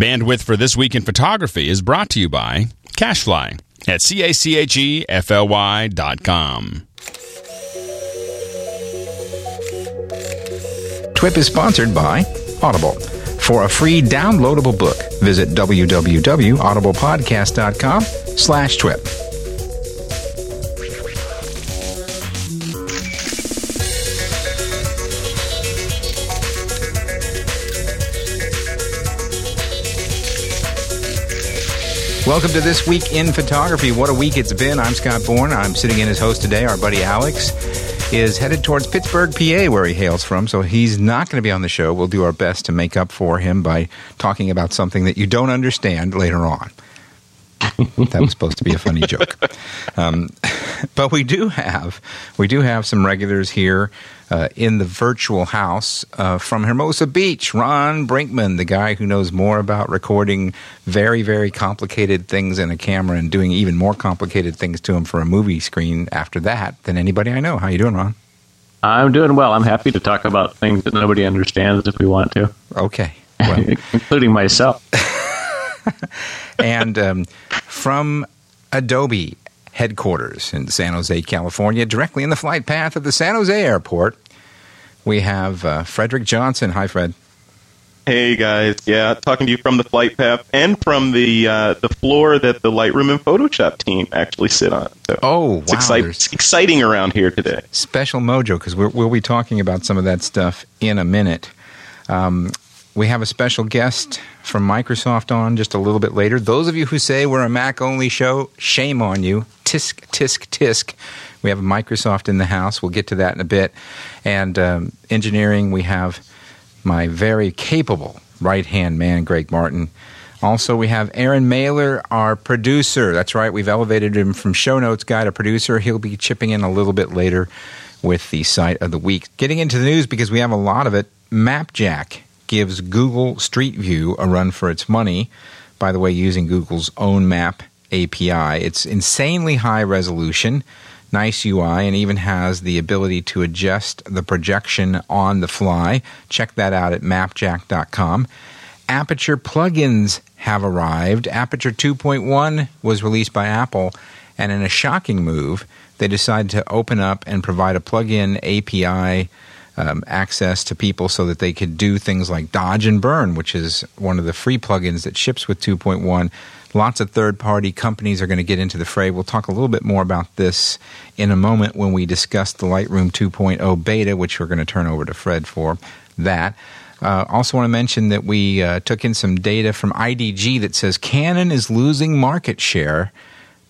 Bandwidth for This Week in Photography is brought to you by Cachefly at C-A-C-H-E-F-L-Y dot com. TWIP is sponsored by Audible. For a free downloadable book, visit www.audiblepodcast.com slash TWIP. Welcome to This Week in Photography. What a week it's been. I'm Scott Bourne. I'm sitting in as host today. Our buddy Alex is headed towards Pittsburgh, PA, where he hails from, so he's not going to be on the show. We'll do our best to make up for him by talking about something that you don't understand later on. that was supposed to be a funny joke. Um, but we do have we do have some regulars here uh, in the virtual house uh, from Hermosa Beach. Ron Brinkman, the guy who knows more about recording very very complicated things in a camera and doing even more complicated things to them for a movie screen after that than anybody I know. How you doing, Ron? I'm doing well. I'm happy to talk about things that nobody understands if we want to. Okay, well. including myself. and um, from Adobe headquarters in San Jose, California, directly in the flight path of the San Jose airport, we have uh, Frederick Johnson. Hi, Fred. Hey guys, yeah, talking to you from the flight path and from the uh, the floor that the Lightroom and Photoshop team actually sit on. So oh, wow! It's, it's exciting around here today. Special mojo because we'll be talking about some of that stuff in a minute. Um, we have a special guest from Microsoft on just a little bit later. Those of you who say we're a Mac only show, shame on you. Tisk, tisk, tisk. We have Microsoft in the house. We'll get to that in a bit. And um, engineering, we have my very capable right hand man, Greg Martin. Also, we have Aaron Mailer, our producer. That's right, we've elevated him from show notes guy to producer. He'll be chipping in a little bit later with the site of the week. Getting into the news because we have a lot of it. Mapjack gives Google Street View a run for its money, by the way, using Google's own map API. It's insanely high resolution, nice UI, and even has the ability to adjust the projection on the fly. Check that out at mapjack.com. Aperture plugins have arrived. Aperture 2.1 was released by Apple, and in a shocking move, they decided to open up and provide a plugin API um, access to people so that they could do things like dodge and burn, which is one of the free plugins that ships with 2.1. Lots of third party companies are going to get into the fray. We'll talk a little bit more about this in a moment when we discuss the Lightroom 2.0 beta, which we're going to turn over to Fred for that. Uh, also, want to mention that we uh, took in some data from IDG that says Canon is losing market share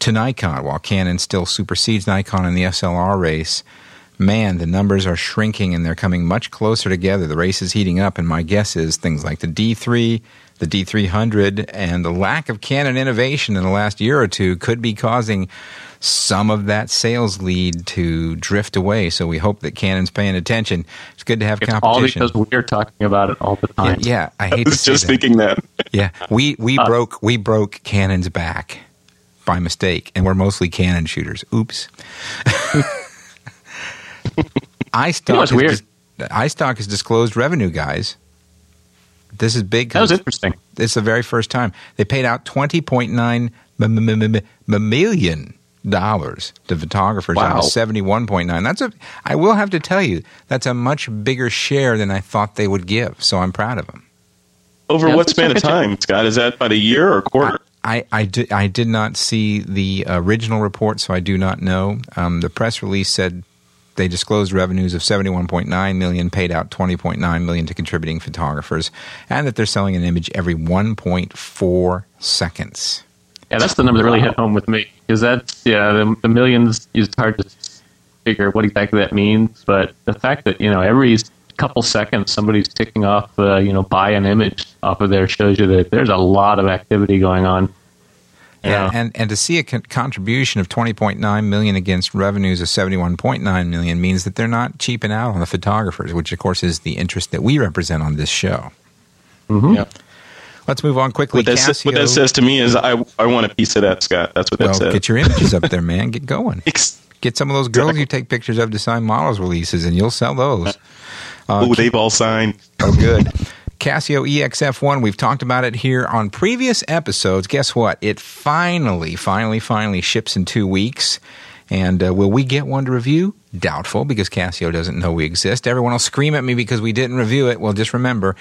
to Nikon, while Canon still supersedes Nikon in the SLR race man, the numbers are shrinking and they're coming much closer together. The race is heating up, and my guess is things like the D3, the D300, and the lack of Canon innovation in the last year or two could be causing some of that sales lead to drift away. So we hope that Canon's paying attention. It's good to have it's competition. All because we're talking about it all the time. Yeah, yeah I hate I was to just that. thinking that. yeah, we we uh, broke we broke Canon's back by mistake, and we're mostly Canon shooters. Oops. iStock you know is weird. Dis- iStock has disclosed revenue, guys. This is big. That was interesting. It's the very first time they paid out twenty point nine million dollars to photographers wow. out of seventy one point nine. That's a. I will have to tell you that's a much bigger share than I thought they would give. So I'm proud of them. Over yeah, what span of time, Scott? Is that about a year or a quarter? I, I, did, I did not see the original report, so I do not know. Um, the press release said they disclosed revenues of 71.9 million, paid out 20.9 million to contributing photographers, and that they're selling an image every 1.4 seconds. Yeah, that's the number that really hit home with me because that's yeah, the, the millions is hard to figure what exactly that means, but the fact that you know every couple seconds somebody's ticking off uh, you know buy an image off of there shows you that there's a lot of activity going on yeah, and and to see a con- contribution of 20.9 million against revenues of 71.9 million means that they're not cheaping out on the photographers, which of course is the interest that we represent on this show. Mm-hmm. Yeah. Let's move on quickly. What that, Casio, what that, says to me is I, I want a piece of that, Scott. That's what that well, says. Get your images up there, man. Get going. Get some of those girls you take pictures of to sign models releases, and you'll sell those. Uh, oh, they've all signed. Oh, good. Casio E EXF1, we've talked about it here on previous episodes. Guess what? It finally, finally, finally ships in two weeks. And uh, will we get one to review? Doubtful, because Casio doesn't know we exist. Everyone will scream at me because we didn't review it. Well, just remember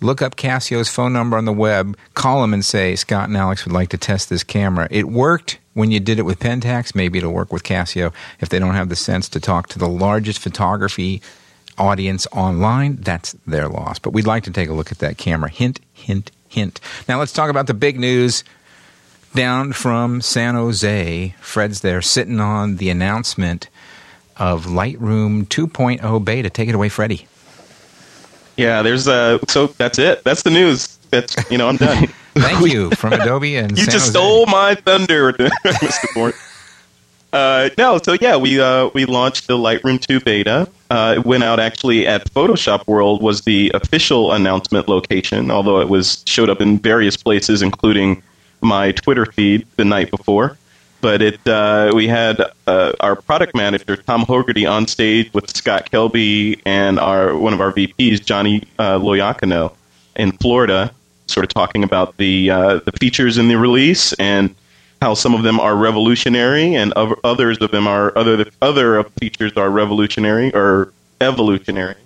look up Casio's phone number on the web, call them and say, Scott and Alex would like to test this camera. It worked when you did it with Pentax. Maybe it'll work with Casio if they don't have the sense to talk to the largest photography audience online. That's their loss. But we'd like to take a look at that camera. Hint, hint, hint. Now let's talk about the big news down from San Jose. Fred's there sitting on the announcement of Lightroom 2.0 beta. Take it away, Freddie. Yeah, there's uh so that's it. That's the news. That's you know, I'm done. Thank you from Adobe and you San just Jose. stole my thunder, Mr. Bourne. Uh, no, so yeah, we uh, we launched the Lightroom 2 beta. Uh, it went out actually at Photoshop World was the official announcement location, although it was showed up in various places, including my Twitter feed the night before. But it uh, we had uh, our product manager Tom Hogarty on stage with Scott Kelby and our one of our VPs Johnny uh, in Florida, sort of talking about the uh, the features in the release and how some of them are revolutionary and other- others of them are other other features are revolutionary or evolutionary.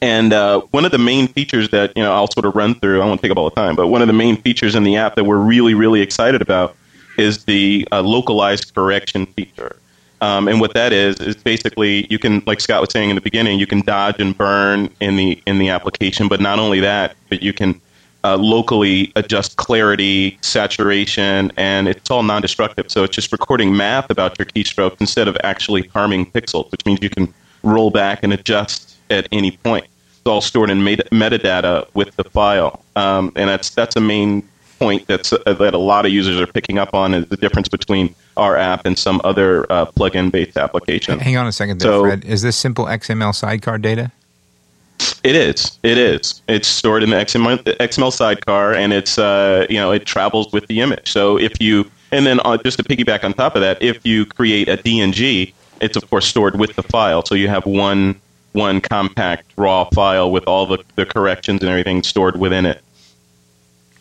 And uh, one of the main features that you know I'll sort of run through. I won't take up all the time, but one of the main features in the app that we're really really excited about is the uh, localized correction feature. Um, and what that is is basically you can, like Scott was saying in the beginning, you can dodge and burn in the in the application. But not only that, but you can uh, locally adjust clarity, saturation, and it's all non-destructive. So it's just recording math about your keystroke instead of actually harming pixels, which means you can roll back and adjust at any point. It's all stored in meta- metadata with the file, um, and that's that's a main point that's uh, that a lot of users are picking up on is the difference between our app and some other uh, plugin based application. Hang on a second there, So- Fred. Is this simple XML sidecar data? It is. It is. It's stored in the XML, XML sidecar, and it's uh, you know it travels with the image. So if you and then uh, just to piggyback on top of that, if you create a DNG, it's of course stored with the file. So you have one one compact raw file with all the, the corrections and everything stored within it.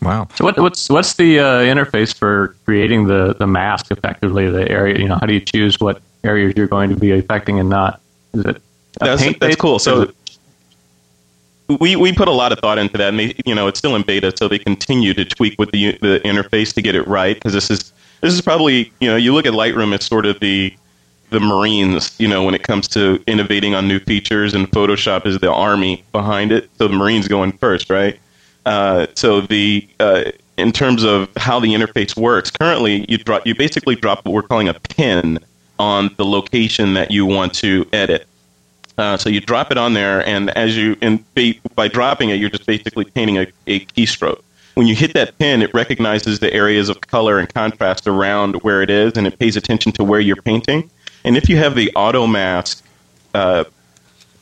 Wow. So what, what's what's the uh, interface for creating the, the mask effectively? The area, you know, how do you choose what areas you're going to be affecting and not? Is it a That's, paint that's base? cool. Is So it- we, we put a lot of thought into that, and they, you know it's still in beta, so they continue to tweak with the the interface to get it right. Because this is this is probably you know you look at Lightroom as sort of the the Marines, you know, when it comes to innovating on new features, and Photoshop is the army behind it. So the Marines going first, right? Uh, so the uh, in terms of how the interface works, currently you drop you basically drop what we're calling a pin on the location that you want to edit. Uh, so you drop it on there, and as you and by dropping it, you're just basically painting a, a keystroke. When you hit that pin, it recognizes the areas of color and contrast around where it is, and it pays attention to where you're painting. And if you have the auto mask uh,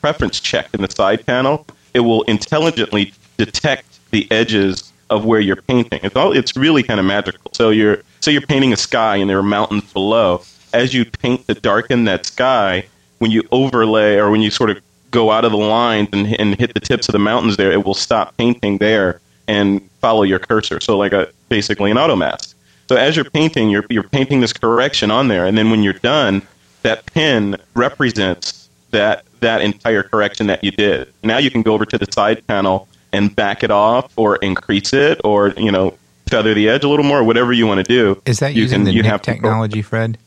preference checked in the side panel, it will intelligently detect the edges of where you're painting. It's all it's really kind of magical. So you're so you're painting a sky and there are mountains below. As you paint to darken that sky, when you overlay or when you sort of go out of the lines and, and hit the tips of the mountains there, it will stop painting there and follow your cursor. So like a basically an auto mask. So as you're painting, you're you're painting this correction on there, and then when you're done, that pin represents that that entire correction that you did. Now you can go over to the side panel and back it off, or increase it, or you know feather the edge a little more, whatever you want to do. Is that you using can- the you Nik technology, Fred?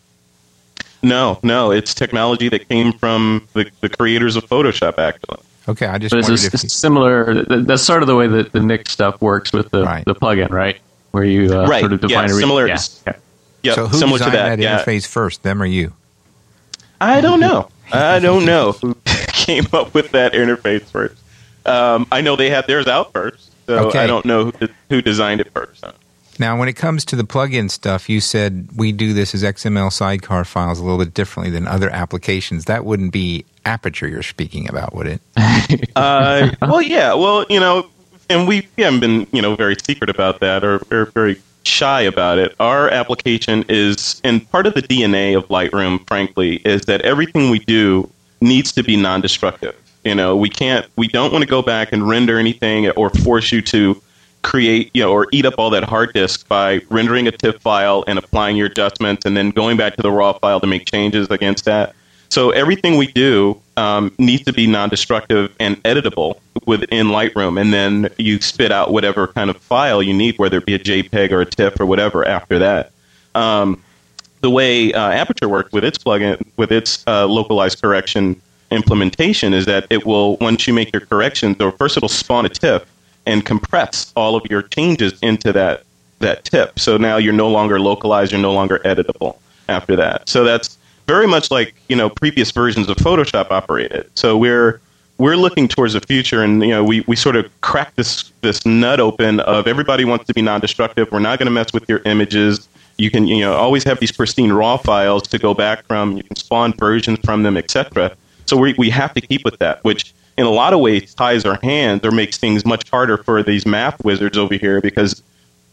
No, no, it's technology that came from the, the creators of Photoshop, actually. Okay, I just But wondered it's if a you, similar. That's sort of the way that the Nik stuff works with the Right. the plugin, right? Where you uh, Right, sort of yeah, define a re- similar- Yeah. okay. Yeah, so who similar to designed that. that, yeah. interface first, them or you? I don't know. I don't know who came up with that interface first. Um, I know they had theirs out first, so Okay. I don't know who, who designed it first. Now, when it comes to the plugin stuff, you said we do this as XML sidecar files a little bit differently than other applications. That wouldn't be Aperture you're speaking about, would it? Uh, well, yeah, well, you know, and we haven't been, you know, very secret about that or, or very shy about it. Our application is, and part of the DNA of Lightroom, frankly, is that everything we do needs to be non-destructive. You know, we can't, we don't want to go back and render anything or force you to create, you know, or eat up all that hard disk by rendering a TIFF file and applying your adjustments and then going back to the raw file to make changes against that. So everything we do um, needs to be non-destructive and editable within Lightroom, and then you spit out whatever kind of file you need, whether it be a JPEG or a TIFF or whatever. After that, um, the way uh, Aperture works with its plugin, with its uh, localized correction implementation, is that it will once you make your corrections, or first it'll spawn a TIFF and compress all of your changes into that that TIFF. So now you're no longer localized, you're no longer editable after that. So that's very much like you know previous versions of Photoshop operated. So we're we're looking towards the future, and you know we, we sort of crack this this nut open of everybody wants to be non-destructive. We're not going to mess with your images. You can you know always have these pristine raw files to go back from. You can spawn versions from them, etc. So we we have to keep with that, which in a lot of ways ties our hands or makes things much harder for these math wizards over here because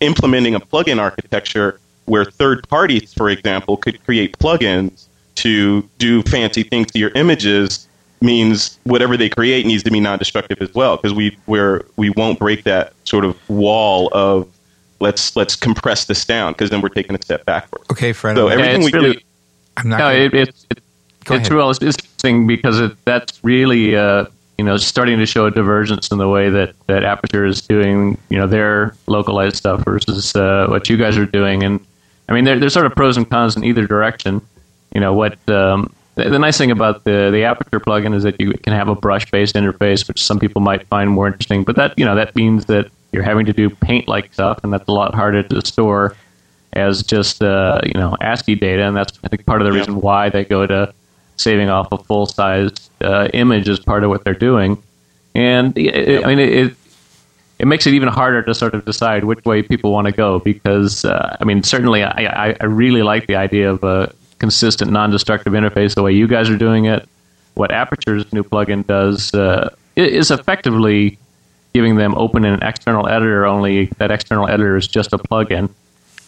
implementing a plugin architecture where third parties, for example, could create plugins to do fancy things to your images means whatever they create needs to be non-destructive as well because we we're, we won't break that sort of wall of let's let's compress this down because then we're taking a step backward. Okay, Fred. So everything yeah, we really, do. I'm not. No, gonna, it, it, it, it's ahead. real it's interesting because it, that's really uh, you know starting to show a divergence in the way that, that Aperture is doing you know their localized stuff versus uh, what you guys are doing, and I mean there, there's sort of pros and cons in either direction. You know what um, the, the nice thing about the the Aperture plugin is that you can have a brush based interface, which some people might find more interesting, but that you know that means that you're having to do paint like stuff, and that's a lot harder to store as just uh, you know ASCII data, and that's I think part of the reason why they go to saving off a full sized uh, image as part of what they're doing. And it, I mean, it, it makes it even harder to sort of decide which way people want to go because uh, I mean, certainly I, I, really like the idea of a consistent, non-destructive interface the way you guys are doing it. What Aperture's new plugin does uh, is effectively giving them open in an external editor. Only that external editor is just a plugin.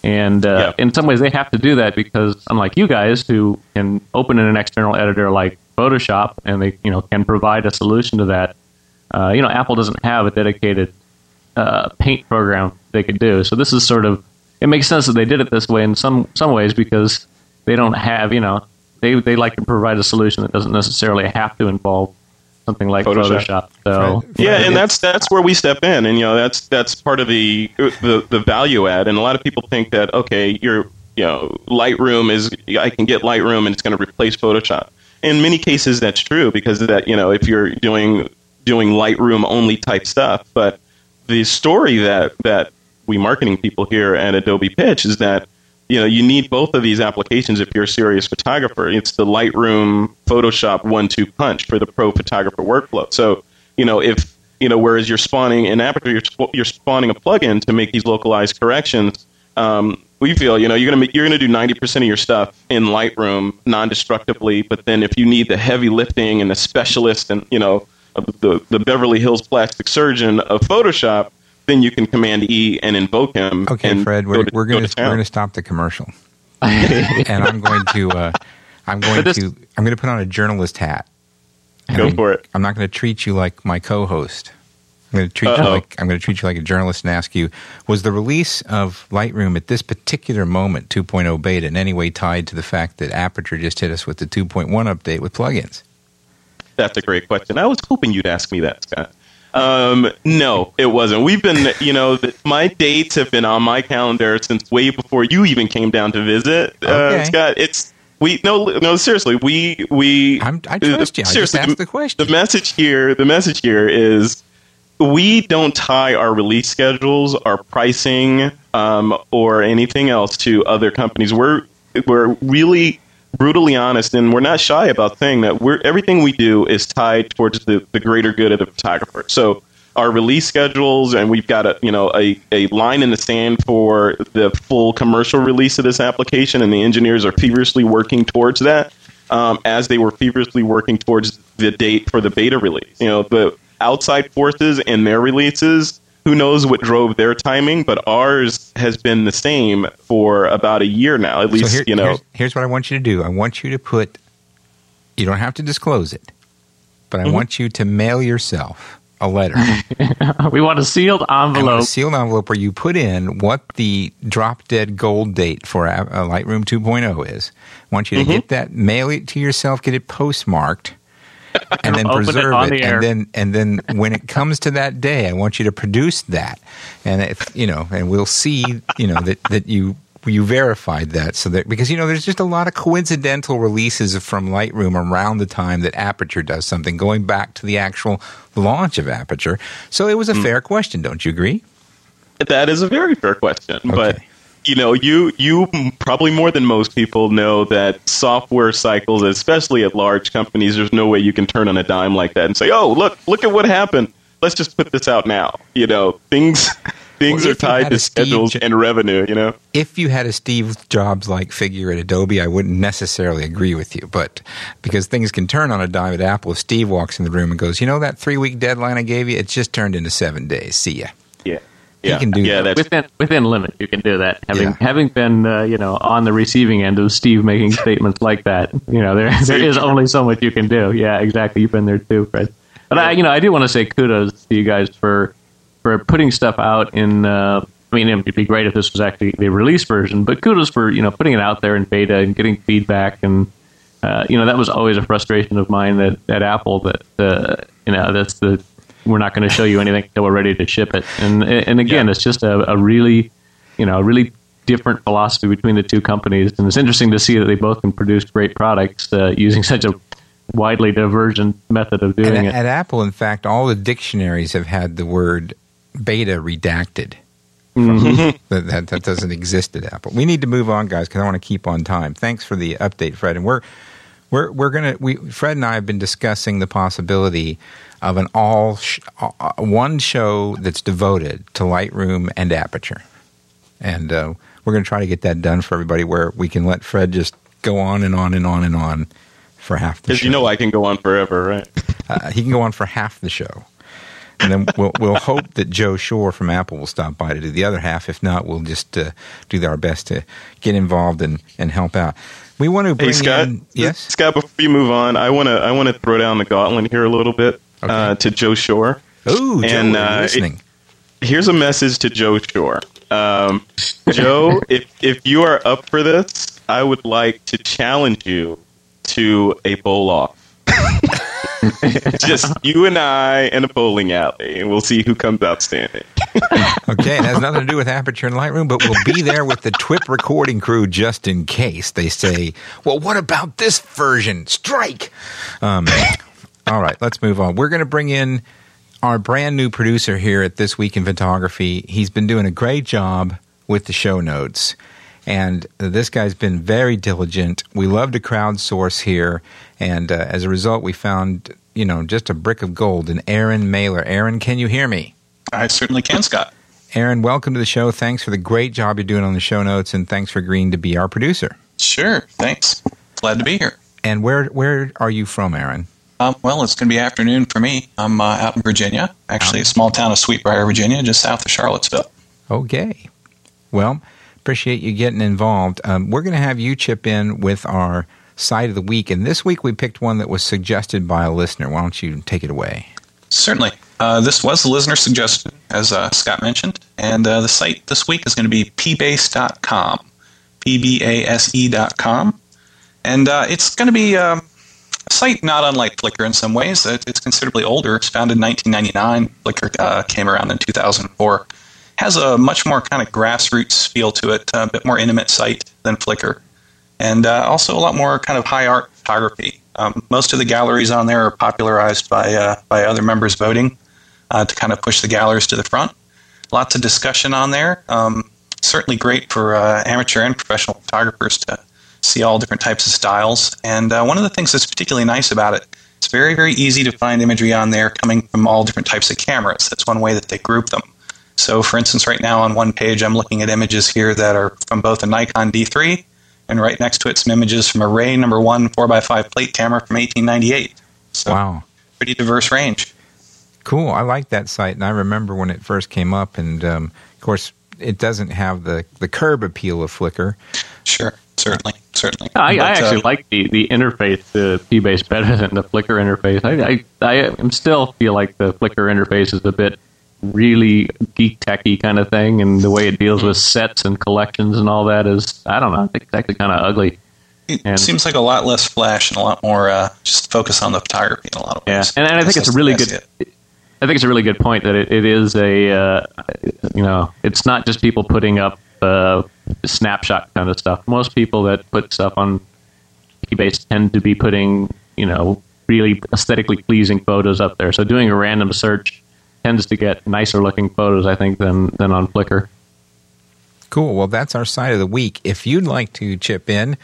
And uh, Yeah. in some ways, they have to do that because, unlike you guys, who can open in an external editor like Photoshop, and they you know can provide a solution to that, uh, you know, Apple doesn't have a dedicated uh, paint program they could do. So this is sort of it makes sense that they did it this way in some some ways because they don't have you know they they like to provide a solution that doesn't necessarily have to involve something like Photoshop. Photoshop. So Fred, Yeah, Fred, and that's that's where we step in, and you know that's that's part of the the, the value add. And a lot of people think that okay, you're you know Lightroom is I can get Lightroom and it's going to replace Photoshop. In many cases, that's true because that you know if you're doing doing Lightroom only type stuff, but the story that that we marketing people here at Adobe pitch is that you know you need both of these applications if you're a serious photographer. It's the Lightroom Photoshop one-two punch for the pro photographer workflow. So you know if you know whereas you're spawning an Aperture, you're, you're spawning a plugin to make these localized corrections. Um, we feel you know you're gonna ma- you're gonna do 90% of your stuff in Lightroom non-destructively, but then if you need the heavy lifting and the specialist and you know the the Beverly Hills plastic surgeon of Photoshop, then you can Command E and invoke him. Okay, Fred, we're, to- we're going to to we're going to stop the commercial, and I'm going to uh, I'm going this- to I'm going to put on a journalist hat. Go I'm- for it. I'm not going to treat you like my co-host. I'm going to treat you Uh-oh. like I'm going to treat you like a journalist and ask you: Was the release of Lightroom at this particular moment, 2.0 beta, in any way tied to the fact that Aperture just hit us with the 2.1 update with plugins? That's a great question. I was hoping you'd ask me that, Scott. Um, no, it wasn't. We've been, you know, my dates have been on my calendar since way before you even came down to visit, uh, Okay. Scott. It's we no no seriously we we I'm, I trust you. I seriously, asked the question. the message here the message here is we don't tie our release schedules our pricing um, or anything else to other companies we're we're really brutally honest and we're not shy about saying that we're everything we do is tied towards the, the greater good of the photographer so our release schedules and we've got a you know a, a line in the sand for the full commercial release of this application and the engineers are feverishly working towards that um, as they were feverishly working towards the date for the beta release. You know, the outside forces and their releases, who knows what drove their timing, but ours has been the same for about a year now. At least, so here- you know, here's, here's what I want you to do. I want you to put. You don't have to disclose it, but I Mm-hmm. want you to mail yourself a letter. we want a sealed envelope. a sealed envelope where you put in what the drop dead gold date for a- uh, Lightroom 2.0 is. I want you Mm-hmm. to get that, mail it to yourself, get it postmarked, and then Open it preserve it. the air. And then, and then when it comes to that day, I want you to produce that, and if you know, and we'll see, you know, that that you you verified that. So that because you know there's just a lot of coincidental releases from Lightroom around the time that Aperture does something going back to the actual launch of Aperture. So it was a hmm. fair question. Don't you agree? That is a very fair question, but Okay. You know, you you probably more than most people know that software cycles, especially at large companies, there's no way you can turn on a dime like that and say, "Oh, look, look at what happened. Let's just put this out now." You know, things things Well, are tied to a Steve schedules and revenue. You know, if you had a Steve Jobs like figure at Adobe, I wouldn't necessarily agree with you. But because things can turn on a dime at Apple, if Steve walks in the room and goes, "You know that three week deadline I gave you? It's just turned into seven days. See ya." Yeah, He can do yeah. that. That's within within limit, you can do that. Having Yeah. having been uh, you know on the receiving end of Steve making statements like that, you know there there is only so much you can do. Yeah, exactly. You've been there too, Fred. But I you know I do want to say kudos to you guys for for putting stuff out in. Uh, I mean, it'd be great if this was actually the release version, but kudos for you know putting it out there in beta and getting feedback and uh, you know that was always a frustration of mine that at Apple that uh, you know that's the we're not going to show you anything until we're ready to ship it and and again Yeah. it's just a, a really you know a really different philosophy between the two companies and it's interesting to see that they both can produce great products uh, using such a widely divergent method of doing And it. at Apple, in fact, all the dictionaries have had the word beta redacted. Mm-hmm. that, that, that doesn't exist at Apple. We need to move on, guys, because I want to keep on time. Thanks for the update, Fred. And we're we're we're gonna we Fred and I have been discussing the possibility of an all sh- uh, one show that's devoted to Lightroom and Aperture, and uh, we're going to try to get that done for everybody, where we can let Fred just go on and on and on and on for half the show. because you know I can go on forever, right? Uh, he can go on for half the show. And then we'll, we'll hope that Joe Schorr from Apple will stop by to do the other half. If not, we'll just uh, do our best to get involved and, and help out. We want to bring Hey Scott, in yes, Scott. Before you move on, I want to I want to throw down the gauntlet here a little bit Okay. uh, to Joe Schorr. oh, Joe, and, are uh, listening. here's a message to Joe Schorr. Um, Joe, if if you are up for this, I would like to challenge you to a bowl off. Just you and I in a bowling alley, and we'll see who comes out standing. okay, it has nothing to do with Aperture and Lightroom, but we'll be there with the TWIP recording crew just in case they say, "Well, what about this version? Strike!" Um, all right, let's move on. We're going to bring in our brand new producer here at This Week in Photography. He's been doing a great job with the show notes. And this guy's been very diligent. We love to crowdsource here. And uh, as a result, we found, you know, just a brick of gold in Aaron Mailer. Aaron, can you hear me? I certainly can, Scott. Aaron, welcome to the show. Thanks for the great job you're doing on the show notes, and thanks for agreeing to be our producer. Sure, thanks. Glad to be here. And where where are you from, Aaron? Um, well, it's going to be afternoon for me. I'm uh, out in Virginia, actually a small town of Sweet Briar, Virginia, just south of Charlottesville. Okay. Well, appreciate you getting involved. Um, we're going to have you chip in with our site of the week, and this week we picked one that was suggested by a listener. Why don't you take it away? Certainly. Uh, this was the listener suggestion, as uh, Scott mentioned, and uh, the site this week is going to be pbase.com, P-B-A-S-E.com, and uh, it's going to be um, a site not unlike Flickr in some ways. It's considerably older. It's founded in 1999. Flickr uh, came around in 2004. Has a much more kind of grassroots feel to it, a bit more intimate site than Flickr, and uh, also a lot more kind of high art photography. Um, most of the galleries on there are popularized by uh, by other members voting uh, to kind of push the galleries to the front. Lots of discussion on there. Um, certainly great for uh, amateur and professional photographers to see all different types of styles. And uh, one of the things that's particularly nice about it, it's very very easy to find imagery on there coming from all different types of cameras. That's one way that they group them. So, for instance, right now on one page, I'm looking at images here that are from both a Nikon D3 and right next to it, some images from a Ray number one 4x5 plate camera from 1898. So, Wow. pretty diverse range. Cool. I like that site, and I remember when it first came up. And um, of course, it doesn't have the the curb appeal of Flickr, Sure. certainly, certainly. I, But, I actually uh, like the, the interface, the P-base, better than the Flickr interface. I, I, I still feel like the Flickr interface is a bit really geek techy kind of thing, and the way it deals with sets and collections and all that is, I don't know, I think it's actually kind of ugly. It and- seems like a lot less flash and a lot more uh, just focus on the photography in a lot of Yeah, ways. and, and I think it's a really good. it. I think it's a really good point that it, it is a, uh, you know, it's not just people putting up uh, snapshot kind of stuff. Most people that put stuff on PBase tend to be putting, you know, really aesthetically pleasing photos up there. So doing a random search tends to get nicer looking photos, I think, than than on Flickr. Cool. Well, that's our side of the week. If you'd like to chip in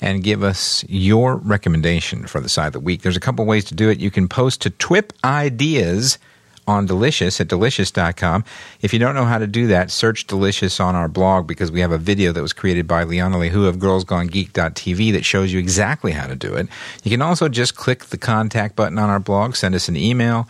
and give us your recommendation for the side of the week, there's a couple ways to do it. You can post to Twip Ideas on Delicious at delicious.com. If you don't know how to do that, search Delicious on our blog because we have a video that was created by Liana Lehua of girlsgonegeek.tv that shows you exactly how to do it. You can also just click the contact button on our blog, send us an email.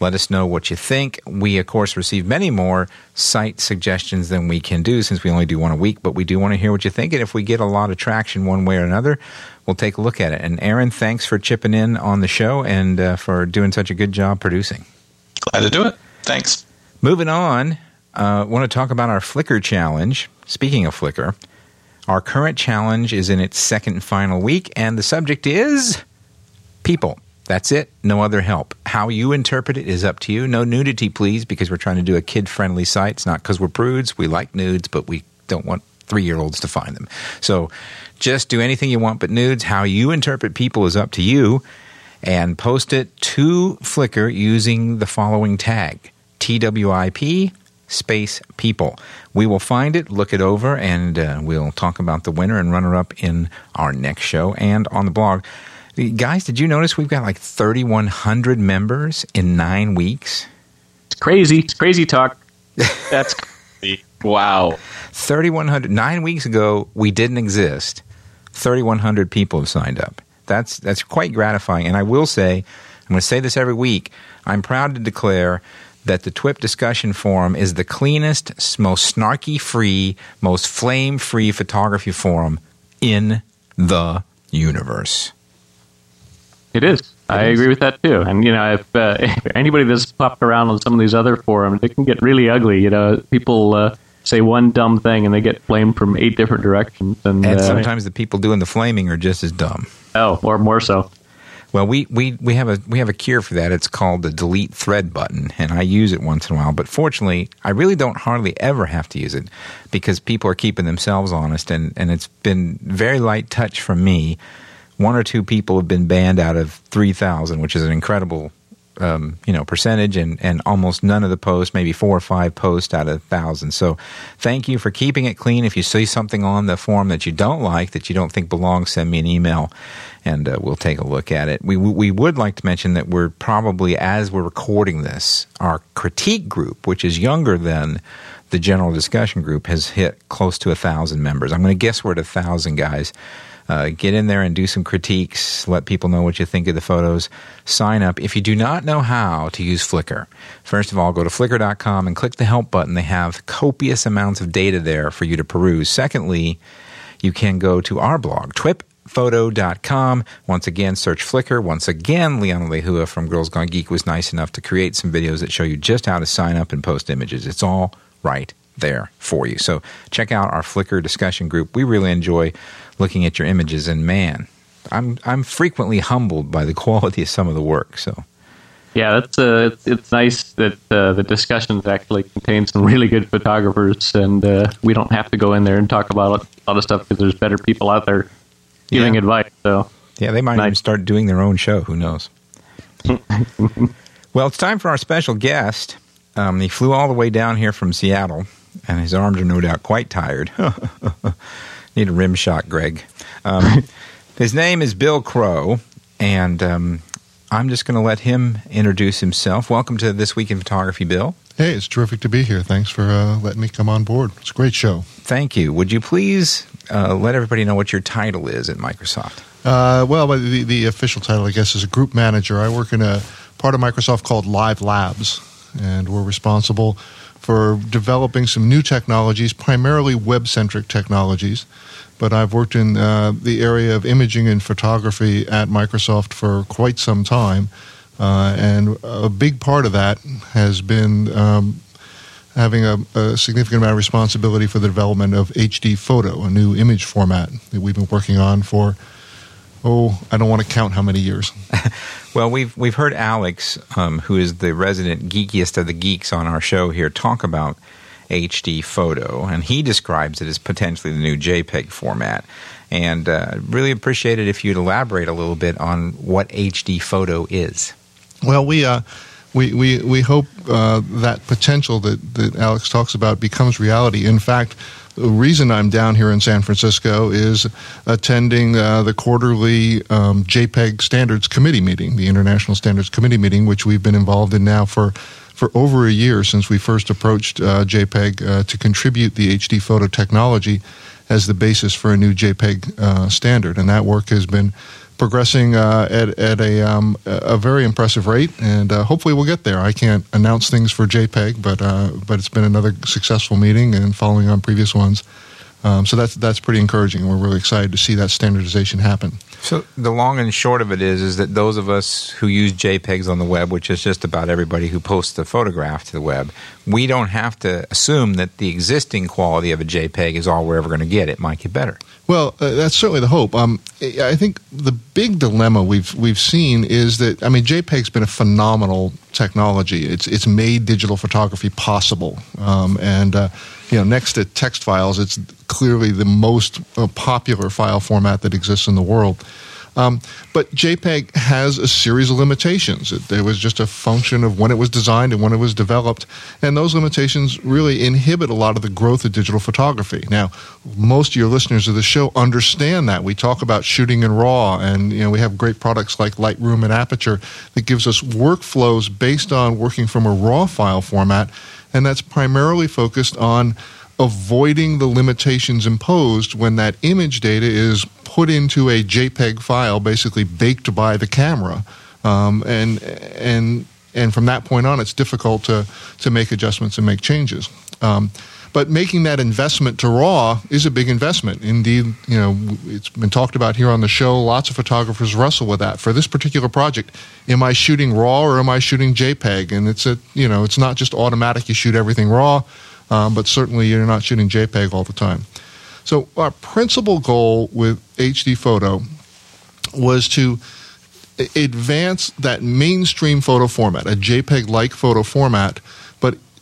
Let us know what you think. We, of course, receive many more site suggestions than we can do since we only do one a week, but we do want to hear what you think. And if we get a lot of traction one way or another, we'll take a look at it. And Aaron, thanks for chipping in on the show and uh, for doing such a good job producing. Glad to do it. Thanks. Moving on, I uh, want to talk about our Flickr challenge. Speaking of Flickr, our current challenge is in its second and final week, and the subject is people. That's it. No other help. How you interpret it is up to you. No nudity, please, because we're trying to do a kid friendly site. It's not because we're prudes. We like nudes, but we don't want three year olds to find them. So just do anything you want but nudes. How you interpret people is up to you. And post it to Flickr using the following tag TWIP space people. We will find it, look it over, and uh, we'll talk about the winner and runner up in our next show and on the blog. Guys, did you notice we've got like 3,100 members in nine weeks? It's crazy. It's crazy talk. That's crazy. wow. 3,100. Nine weeks ago, we didn't exist. 3,100 people have signed up. That's, that's quite gratifying. And I will say, I'm going to say this every week, I'm proud to declare that the TWIP discussion forum is the cleanest, most snarky free, most flame free photography forum in the universe. It is. I agree with that too. And you know, if, uh, if anybody that's popped around on some of these other forums, it can get really ugly. You know, people uh, say one dumb thing and they get blamed from eight different directions. And, And uh, sometimes the people doing the flaming are just as dumb. oh, or more so. Well, we, we, we have a we have a cure for that. It's called the delete thread button, and I use it once in a while. But fortunately, I really don't hardly ever have to use it because people are keeping themselves honest, and, and it's been very light touch from me. One or two people have been banned out of three thousand, which is an incredible um, you know percentage, and and almost none of the posts, maybe four or five posts out of thousand. So, thank you for keeping it clean. If you see something on the forum that you don't like, that you don't think belongs, send me an email and uh, we'll take a look at it. We we would like to mention that we're probably as we're recording this, our critique group, which is younger than the general discussion group, has hit close to a thousand members. I'm going to guess we're at a thousand guys. Uh, get in there and do some critiques. Let people know what you think of the photos. Sign up. If you do not know how to use Flickr, first of all, go to flickr.com and click the help button. They have copious amounts of data there for you to peruse. Secondly, you can go to our blog, TWIP photo.com. Once again, search Flickr. Once again, Liana Lehua from Girls Gone Geek was nice enough to create some videos that show you just how to sign up and post images. It's all right there for you. So check out our Flickr discussion group. We really enjoy looking at your images, and man, I'm I'm frequently humbled by the quality of some of the work. So Yeah, that's uh, it's, it's nice that uh, the discussions actually contain some really good photographers, and uh, we don't have to go in there and talk about a lot of stuff because there's better people out there giving Yeah. advice. So yeah, they might Nice. even start doing their own show. Who knows? well, it's time for our special guest. Um, he flew all the way down here from Seattle, and his arms are no doubt quite tired. Need a rim shot, Greg. Um, his name is Bill Crow, and um, I'm just going to let him introduce himself. Welcome to This Week in Photography, Bill. Hey, it's terrific to be here. Thanks for uh, letting me come on board. It's a great show. Thank you. Would you please uh, let everybody know what your title is at Microsoft? Uh, well, the, the official title, I guess, is a group manager. I work in a part of Microsoft called Live Labs, and we're responsible for developing some new technologies, primarily web centric technologies. But I've worked in uh, the area of imaging and photography at Microsoft for quite some time. Uh, and a big part of that has been um, having a, a, significant amount of responsibility for the development of HD photo, a new image format that we've been working on for oh, I don't want to count how many years. well, we've we've heard Alex, um, who is the resident geekiest of the geeks on our show here, talk about HD photo, and he describes it as potentially the new JPEG format. And uh, really appreciate it if you'd elaborate a little bit on what HD photo is. Well, we. Uh, we, we, we hope uh, that potential that, that Alex talks about becomes reality. In fact, the reason I'm down here in San Francisco is attending uh, the quarterly um, JPEG Standards Committee meeting, the International Standards Committee meeting, which we've been involved in now for for over a year since we first approached uh, JPEG uh, to contribute the HD photo technology as the basis for a new JPEG uh, standard, and that work has been progressing uh, at, at a, um, a very impressive rate, and uh, hopefully we'll get there. I can't announce things for JPEG, but uh, but it's been another successful meeting and following on previous ones. Um, so that's that's pretty encouraging. We're really excited to see that standardization happen. So the long and short of it is, is that those of us who use JPEGs on the web, which is just about everybody who posts a photograph to the web, we don't have to assume that the existing quality of a JPEG is all we're ever going to get. It might get better. Well, uh, that's certainly the hope. Um, I think the big dilemma we've we've seen is that I mean JPEG's been a phenomenal technology. It's it's made digital photography possible, um, and uh, you know next to text files, it's clearly the most uh, popular file format that exists in the world. Um, but JPEG has a series of limitations. It, it, was just a function of when it was designed and when it was developed, and those limitations really inhibit a lot of the growth of digital photography. Now, most of your listeners of the show understand that. We talk about shooting in RAW, and you know we have great products like Lightroom and Aperture that gives us workflows based on working from a RAW file format, and that's primarily focused on avoiding the limitations imposed when that image data is put into a JPEG file, basically baked by the camera, um, and and and from that point on, it's difficult to to make adjustments and make changes. Um, but making that investment to RAW is a big investment. Indeed, you know, it's been talked about here on the show. Lots of photographers wrestle with that. For this particular project, am I shooting RAW or am I shooting JPEG? And it's a, you know, it's not just automatic. You shoot everything RAW um, but certainly you're not shooting JPEG all the time. So our principal goal with HD photo was to advance that mainstream photo format, a JPEG-like photo format,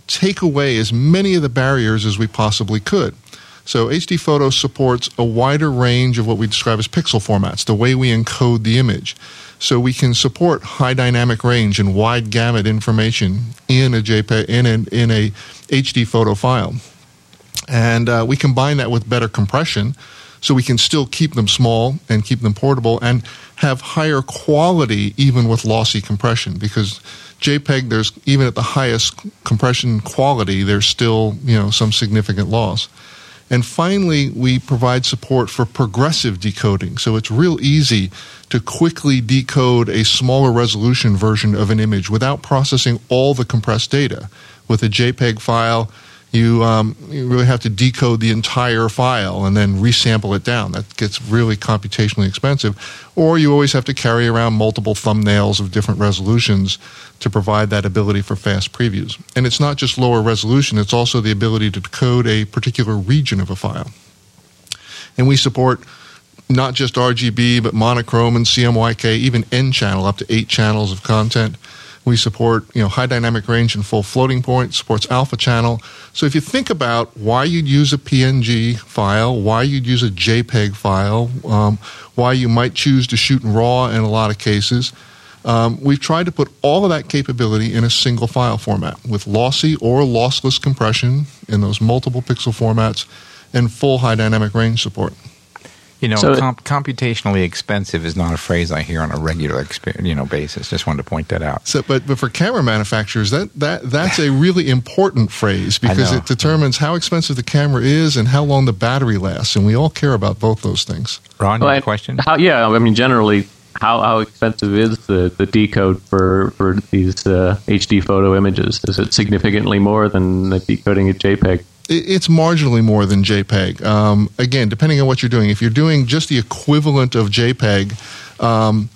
take away as many of the barriers as we possibly could. So HD Photo supports a wider range of what we describe as pixel formats, the way we encode the image. So we can support high dynamic range and wide gamut information in a JPEG in a, in a HD photo file, and uh, we combine that with better compression, so we can still keep them small and keep them portable and have higher quality even with lossy compression because JPEG there's even at the highest compression quality there's still you know some significant loss. And finally, we provide support for progressive decoding. So it's real easy to quickly decode a smaller resolution version of an image without processing all the compressed data. With a JPEG file, you, um, you really have to decode the entire file and then resample it down. That gets really computationally expensive. Or you always have to carry around multiple thumbnails of different resolutions to provide that ability for fast previews. And it's not just lower resolution, it's also the ability to decode a particular region of a file. And we support not just RGB, but monochrome and CMYK, even N channel, up to eight channels of content. We support you know high dynamic range and full floating point, supports alpha channel. So if you think about why you'd use a PNG file, why you'd use a JPEG file, um, why you might choose to shoot in RAW in a lot of cases, um, we've tried to put all of that capability in a single file format with lossy or lossless compression in those multiple pixel formats and full high dynamic range support. You know, so comp- computationally expensive is not a phrase I hear on a regular you know basis. Just wanted to point that out. So, but but for camera manufacturers, that that that's a really important phrase because it determines how expensive the camera is and how long the battery lasts, and we all care about both those things. Ron, well, question? How, yeah, I mean, generally, how how expensive is the, the decode for for these uh, HD photo images? Is it significantly more than the decoding a JPEG? It's marginally more than JPEG. Um, again, depending on what you're doing. If you're doing just the equivalent of JPEG, um,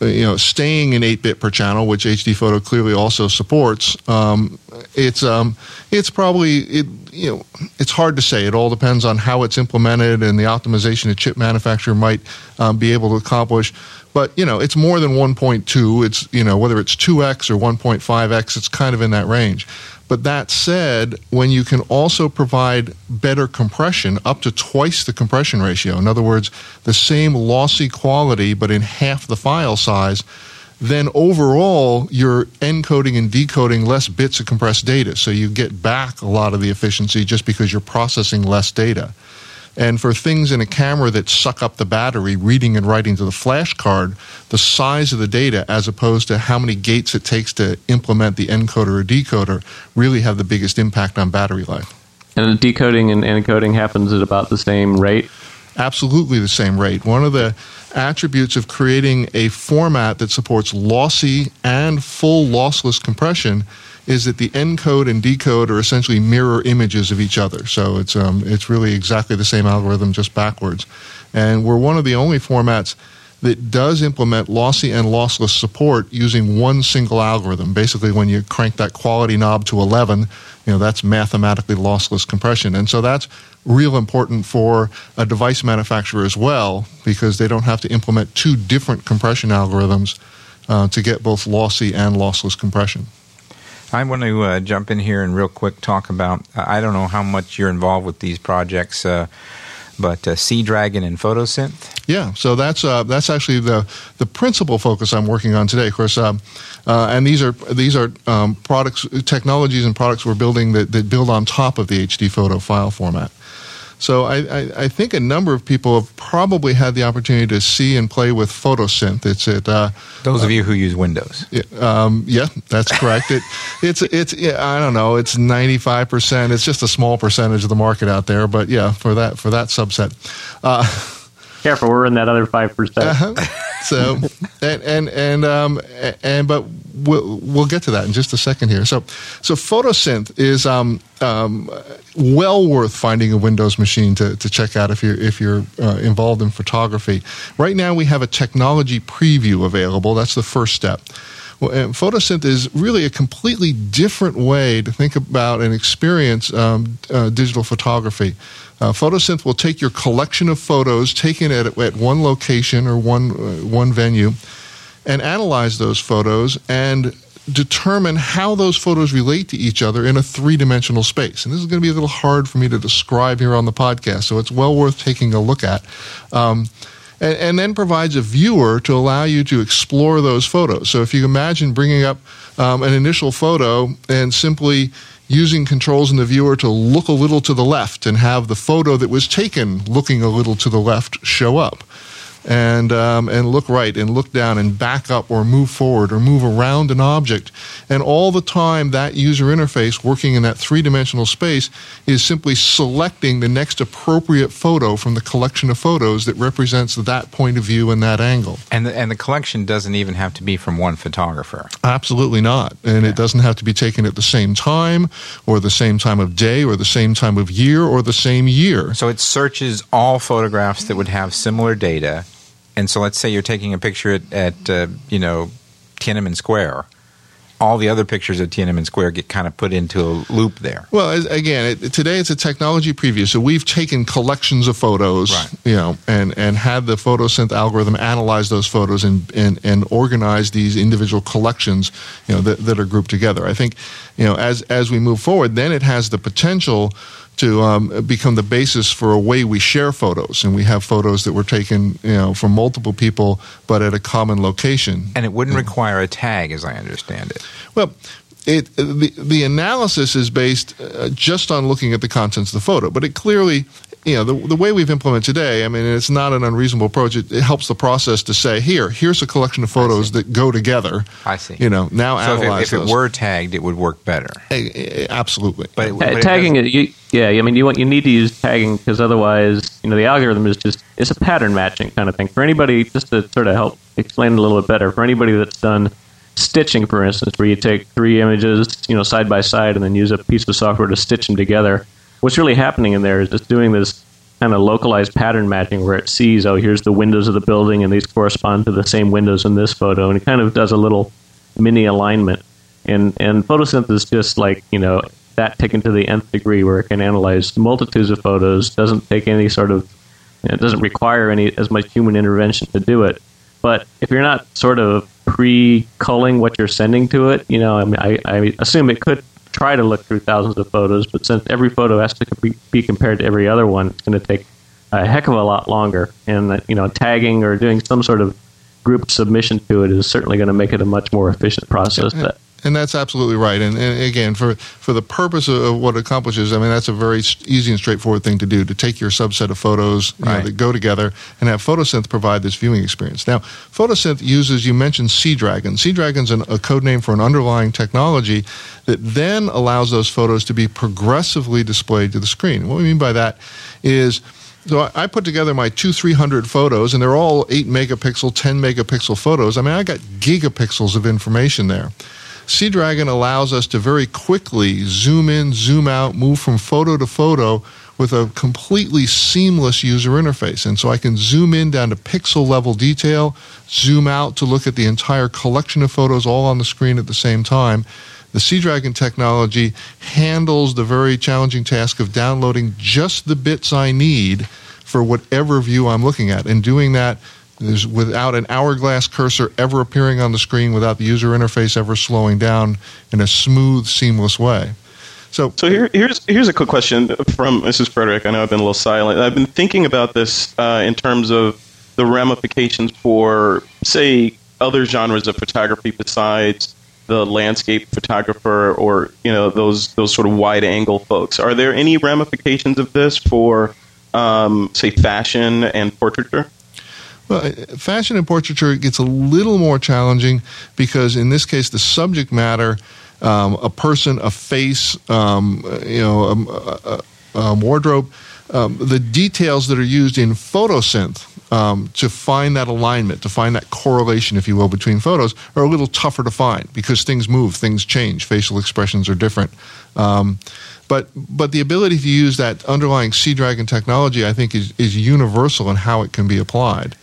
you know, staying in 8-bit per channel, which HD Photo clearly also supports, um, it's um, it's probably it, you know it's hard to say. It all depends on how it's implemented and the optimization a chip manufacturer might um, be able to accomplish. But you know, it's more than 1.2. It's you know whether it's 2x or 1.5x, it's kind of in that range. But that said, when you can also provide better compression, up to twice the compression ratio, in other words, the same lossy quality but in half the file size, then overall you're encoding and decoding less bits of compressed data. So you get back a lot of the efficiency just because you're processing less data. And for things in a camera that suck up the battery, reading and writing to the flash card, the size of the data as opposed to how many gates it takes to implement the encoder or decoder really have the biggest impact on battery life. And the decoding and encoding happens at about the same rate? Absolutely the same rate. One of the attributes of creating a format that supports lossy and full lossless compression is that the encode and decode are essentially mirror images of each other. So it's um, it's really exactly the same algorithm, just backwards. And we're one of the only formats that does implement lossy and lossless support using one single algorithm. Basically, when you crank that quality knob to 11, you know that's mathematically lossless compression, and so that's real important for a device manufacturer as well because they don't have to implement two different compression algorithms uh, to get both lossy and lossless compression. I want to uh, jump in here and real quick talk about. I don't know how much you're involved with these projects, uh, but uh, Seadragon and Photosynth. Yeah, so that's uh, that's actually the the principal focus I'm working on today. Of course, uh, and these are these are um, products, technologies, and products we're building that, that build on top of the HD photo file format. So I, I, I, think a number of people have probably had the opportunity to see and play with Photosynth. It's at uh, those of you who use Windows. Um, yeah, that's correct. it, it's it's I don't know. It's ninety five percent. It's just a small percentage of the market out there, but yeah, for that for that subset. Uh, Careful, we're in that other five percent. Uh-huh. So, and and and um and but we'll we'll get to that in just a second here. So, so Photosynth is um um well worth finding a Windows machine to, to check out if you're if you're uh, involved in photography. Right now, we have a technology preview available. That's the first step. Well, photosynth is really a completely different way to think about and experience um, uh, digital photography. Uh, photosynth will take your collection of photos taken at, at one location or one, uh, one venue and analyze those photos and determine how those photos relate to each other in a three dimensional space. And this is going to be a little hard for me to describe here on the podcast, so it's well worth taking a look at. Um, and, and, then provides a viewer to allow you to explore those photos. So if you imagine bringing up um, an initial photo and simply using controls in the viewer to look a little to the left and have the photo that was taken looking a little to the left show up and um, and look right and look down and back up or move forward or move around an object. And all the time, that user interface working in that three dimensional space is simply selecting the next appropriate photo from the collection of photos that represents that point of view and that angle. And the, and the collection doesn't even have to be from one photographer. Absolutely not. And yeah. it doesn't have to be taken at the same time or the same time of day or the same time of year or the same year. So it searches all photographs that would have similar data and so let's say you're taking a picture at, at uh, you know Tiananmen Square. All the other pictures of Tiananmen Square get kind of put into a loop there. Well, again, it, today it's a technology preview, so we've taken collections of photos, right. you know, and, and had the photosynth algorithm analyze those photos and, and, and organize these individual collections, you know, that, that are grouped together. I think, you know, as as we move forward, then it has the potential to um, become the basis for a way we share photos. And we have photos that were taken, you know, from multiple people, but at a common location. And it wouldn't require a tag, as I understand it. Well, it, the, the analysis is based uh, just on looking at the contents of the photo, but it clearly you know, the, the way we've implemented today, I mean, it's not an unreasonable approach. It, it helps the process to say, here, here's a collection of photos that go together. I see. You know, now So if it, if it were tagged, it would work better. Eh, eh, absolutely. But, it, Ta- but tagging it, you, yeah. I mean, you want you need to use tagging because otherwise, you know, the algorithm is just it's a pattern matching kind of thing. For anybody, just to sort of help explain it a little bit better, for anybody that's done stitching, for instance, where you take three images, you know, side by side, and then use a piece of software to stitch them together. What's really happening in there is it's doing this kind of localized pattern matching where it sees, oh, here's the windows of the building, and these correspond to the same windows in this photo, and it kind of does a little mini alignment. And and photosynth is just like you know that taken to the nth degree, where it can analyze multitudes of photos, doesn't take any sort of, it doesn't require any as much human intervention to do it. But if you're not sort of pre-culling what you're sending to it, you know, I mean, I, I assume it could try to look through thousands of photos, but since every photo has to be, compared to every other one, it's going to take a heck of a lot longer. And uh, you know, tagging or doing some sort of group submission to it is certainly going to make it a much more efficient process. That And that's absolutely right. And, and again, for, for the purpose of, what it accomplishes, I mean, that's a very easy and straightforward thing to do to take your subset of photos you know, that go together and have Photosynth provide this viewing experience. Now, Photosynth uses, you mentioned Sea Dragon. Sea Dragon's an, a code name for an underlying technology that then allows those photos to be progressively displayed to the screen. What we mean by that is so I- I put together my two, three hundred photos, and they're all eight megapixel, ten megapixel photos. I mean, I got gigapixels of information there. Sea Dragon allows us to very quickly zoom in, zoom out, move from photo to photo with a completely seamless user interface. And so I can zoom in down to pixel level detail, zoom out to look at the entire collection of photos all on the screen at the same time. The Sea Dragon technology handles the very challenging task of downloading just the bits I need for whatever view I'm looking at. And doing that is without an hourglass cursor ever appearing on the screen, without the user interface ever slowing down in a smooth, seamless way. So, So here, here's here's a quick question from Mrs. Frederick. I know I've been a little silent. I've been thinking about this uh, in terms of the ramifications for, say, other genres of photography besides the landscape photographer or you know those those sort of wide angle folks. Are there any ramifications of this for, um, say, fashion and portraiture? Well, fashion and portraiture gets a little more challenging because in this case, the subject matter, um, a person, a face, um, you know, um, a, a, a wardrobe, um, the details that are used in photosynth um, to find that alignment, to find that correlation, if you will, between photos are a little tougher to find because things move, things change, facial expressions are different. Um, but but the ability to use that underlying Sea Dragon technology, I think, is, is universal in how it can be applied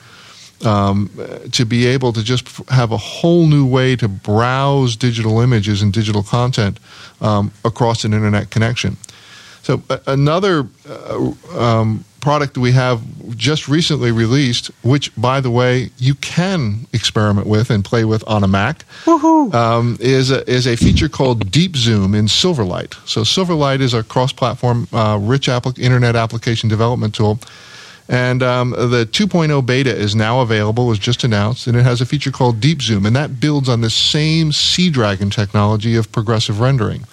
um, to be able to just have a whole new way to browse digital images and digital content um, across an internet connection. So another uh, um, product that we have just recently released, which by the way you can experiment with and play with on a Mac, um, is a, is a feature called Deep Zoom in Silverlight. So Silverlight is a cross-platform, uh, rich applic- internet application development tool. And um, the 2.0 beta is now available, was just announced, and it has a feature called Deep Zoom, and that builds on the same Sea Dragon technology of progressive rendering.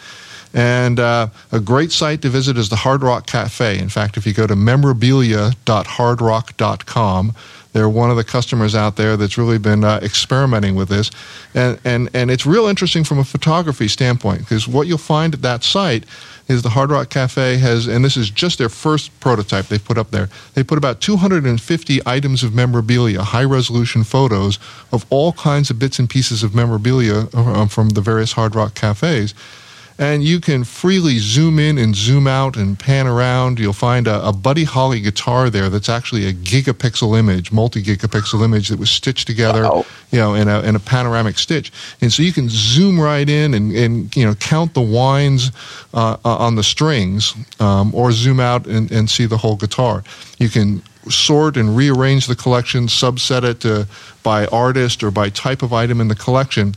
And uh, a great site to visit is the Hard Rock Cafe. In fact, if you go to memorabilia.hardrock.com, they're one of the customers out there that's really been uh, experimenting with this. And, and, and it's real interesting from a photography standpoint because what you'll find at that site is the Hard Rock Cafe has, and this is just their first prototype they put up there. They put about 250 items of memorabilia, high resolution photos of all kinds of bits and pieces of memorabilia uh, from the various Hard Rock cafes and you can freely zoom in and zoom out and pan around. You'll find a, a Buddy Holly guitar there that's actually a gigapixel image, multi-gigapixel image that was stitched together, you know, in a, in a panoramic stitch. And so you can zoom right in and, and you know count the winds uh, uh, on the strings, um, or zoom out and, and see the whole guitar. You can sort and rearrange the collection, subset it to, by artist or by type of item in the collection.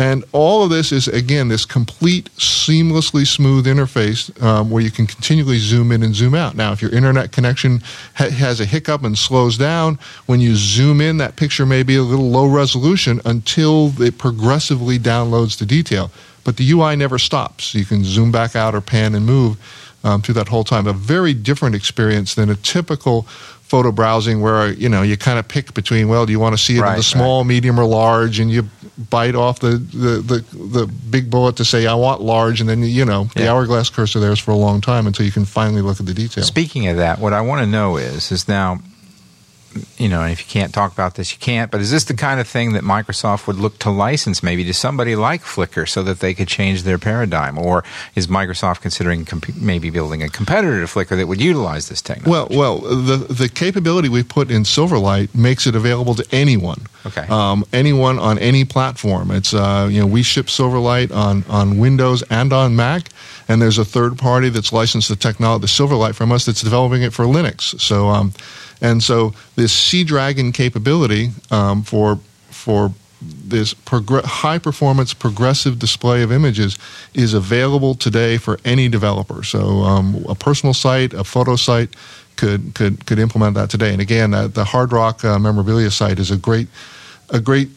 And all of this is, again, this complete, seamlessly smooth interface um, where you can continually zoom in and zoom out. Now, if your internet connection ha- has a hiccup and slows down, when you zoom in, that picture may be a little low resolution until it progressively downloads the detail. But the UI never stops. You can zoom back out or pan and move um, through that whole time. A very different experience than a typical photo browsing where you know you kind of pick between well do you want to see it Right, in the small right. medium or large and you bite off the, the, the, the big bullet to say i want large and then you know the Yeah. hourglass cursor there is for a long time until you can finally look at the detail Speaking of that, what I want to know is is now, you know, and if you can't talk about this, you can't. But is this the kind of thing that Microsoft would look to license maybe to somebody like Flickr so that they could change their paradigm, or is Microsoft considering comp- maybe building a competitor to Flickr that would utilize this technology? Well, well, the the capability we put in Silverlight makes it available to anyone. Okay. Um, anyone on any platform. It's uh, you know we ship Silverlight on on Windows and on Mac, and there's a third party that's licensed the technology, the Silverlight from us, that's developing it for Linux. So um, and so this Sea Dragon capability um, for for this high performance progressive display of images is available today for any developer. So um, a personal site, a photo site could could could implement that today. And again, uh, the Hard Rock uh, memorabilia site is a great a great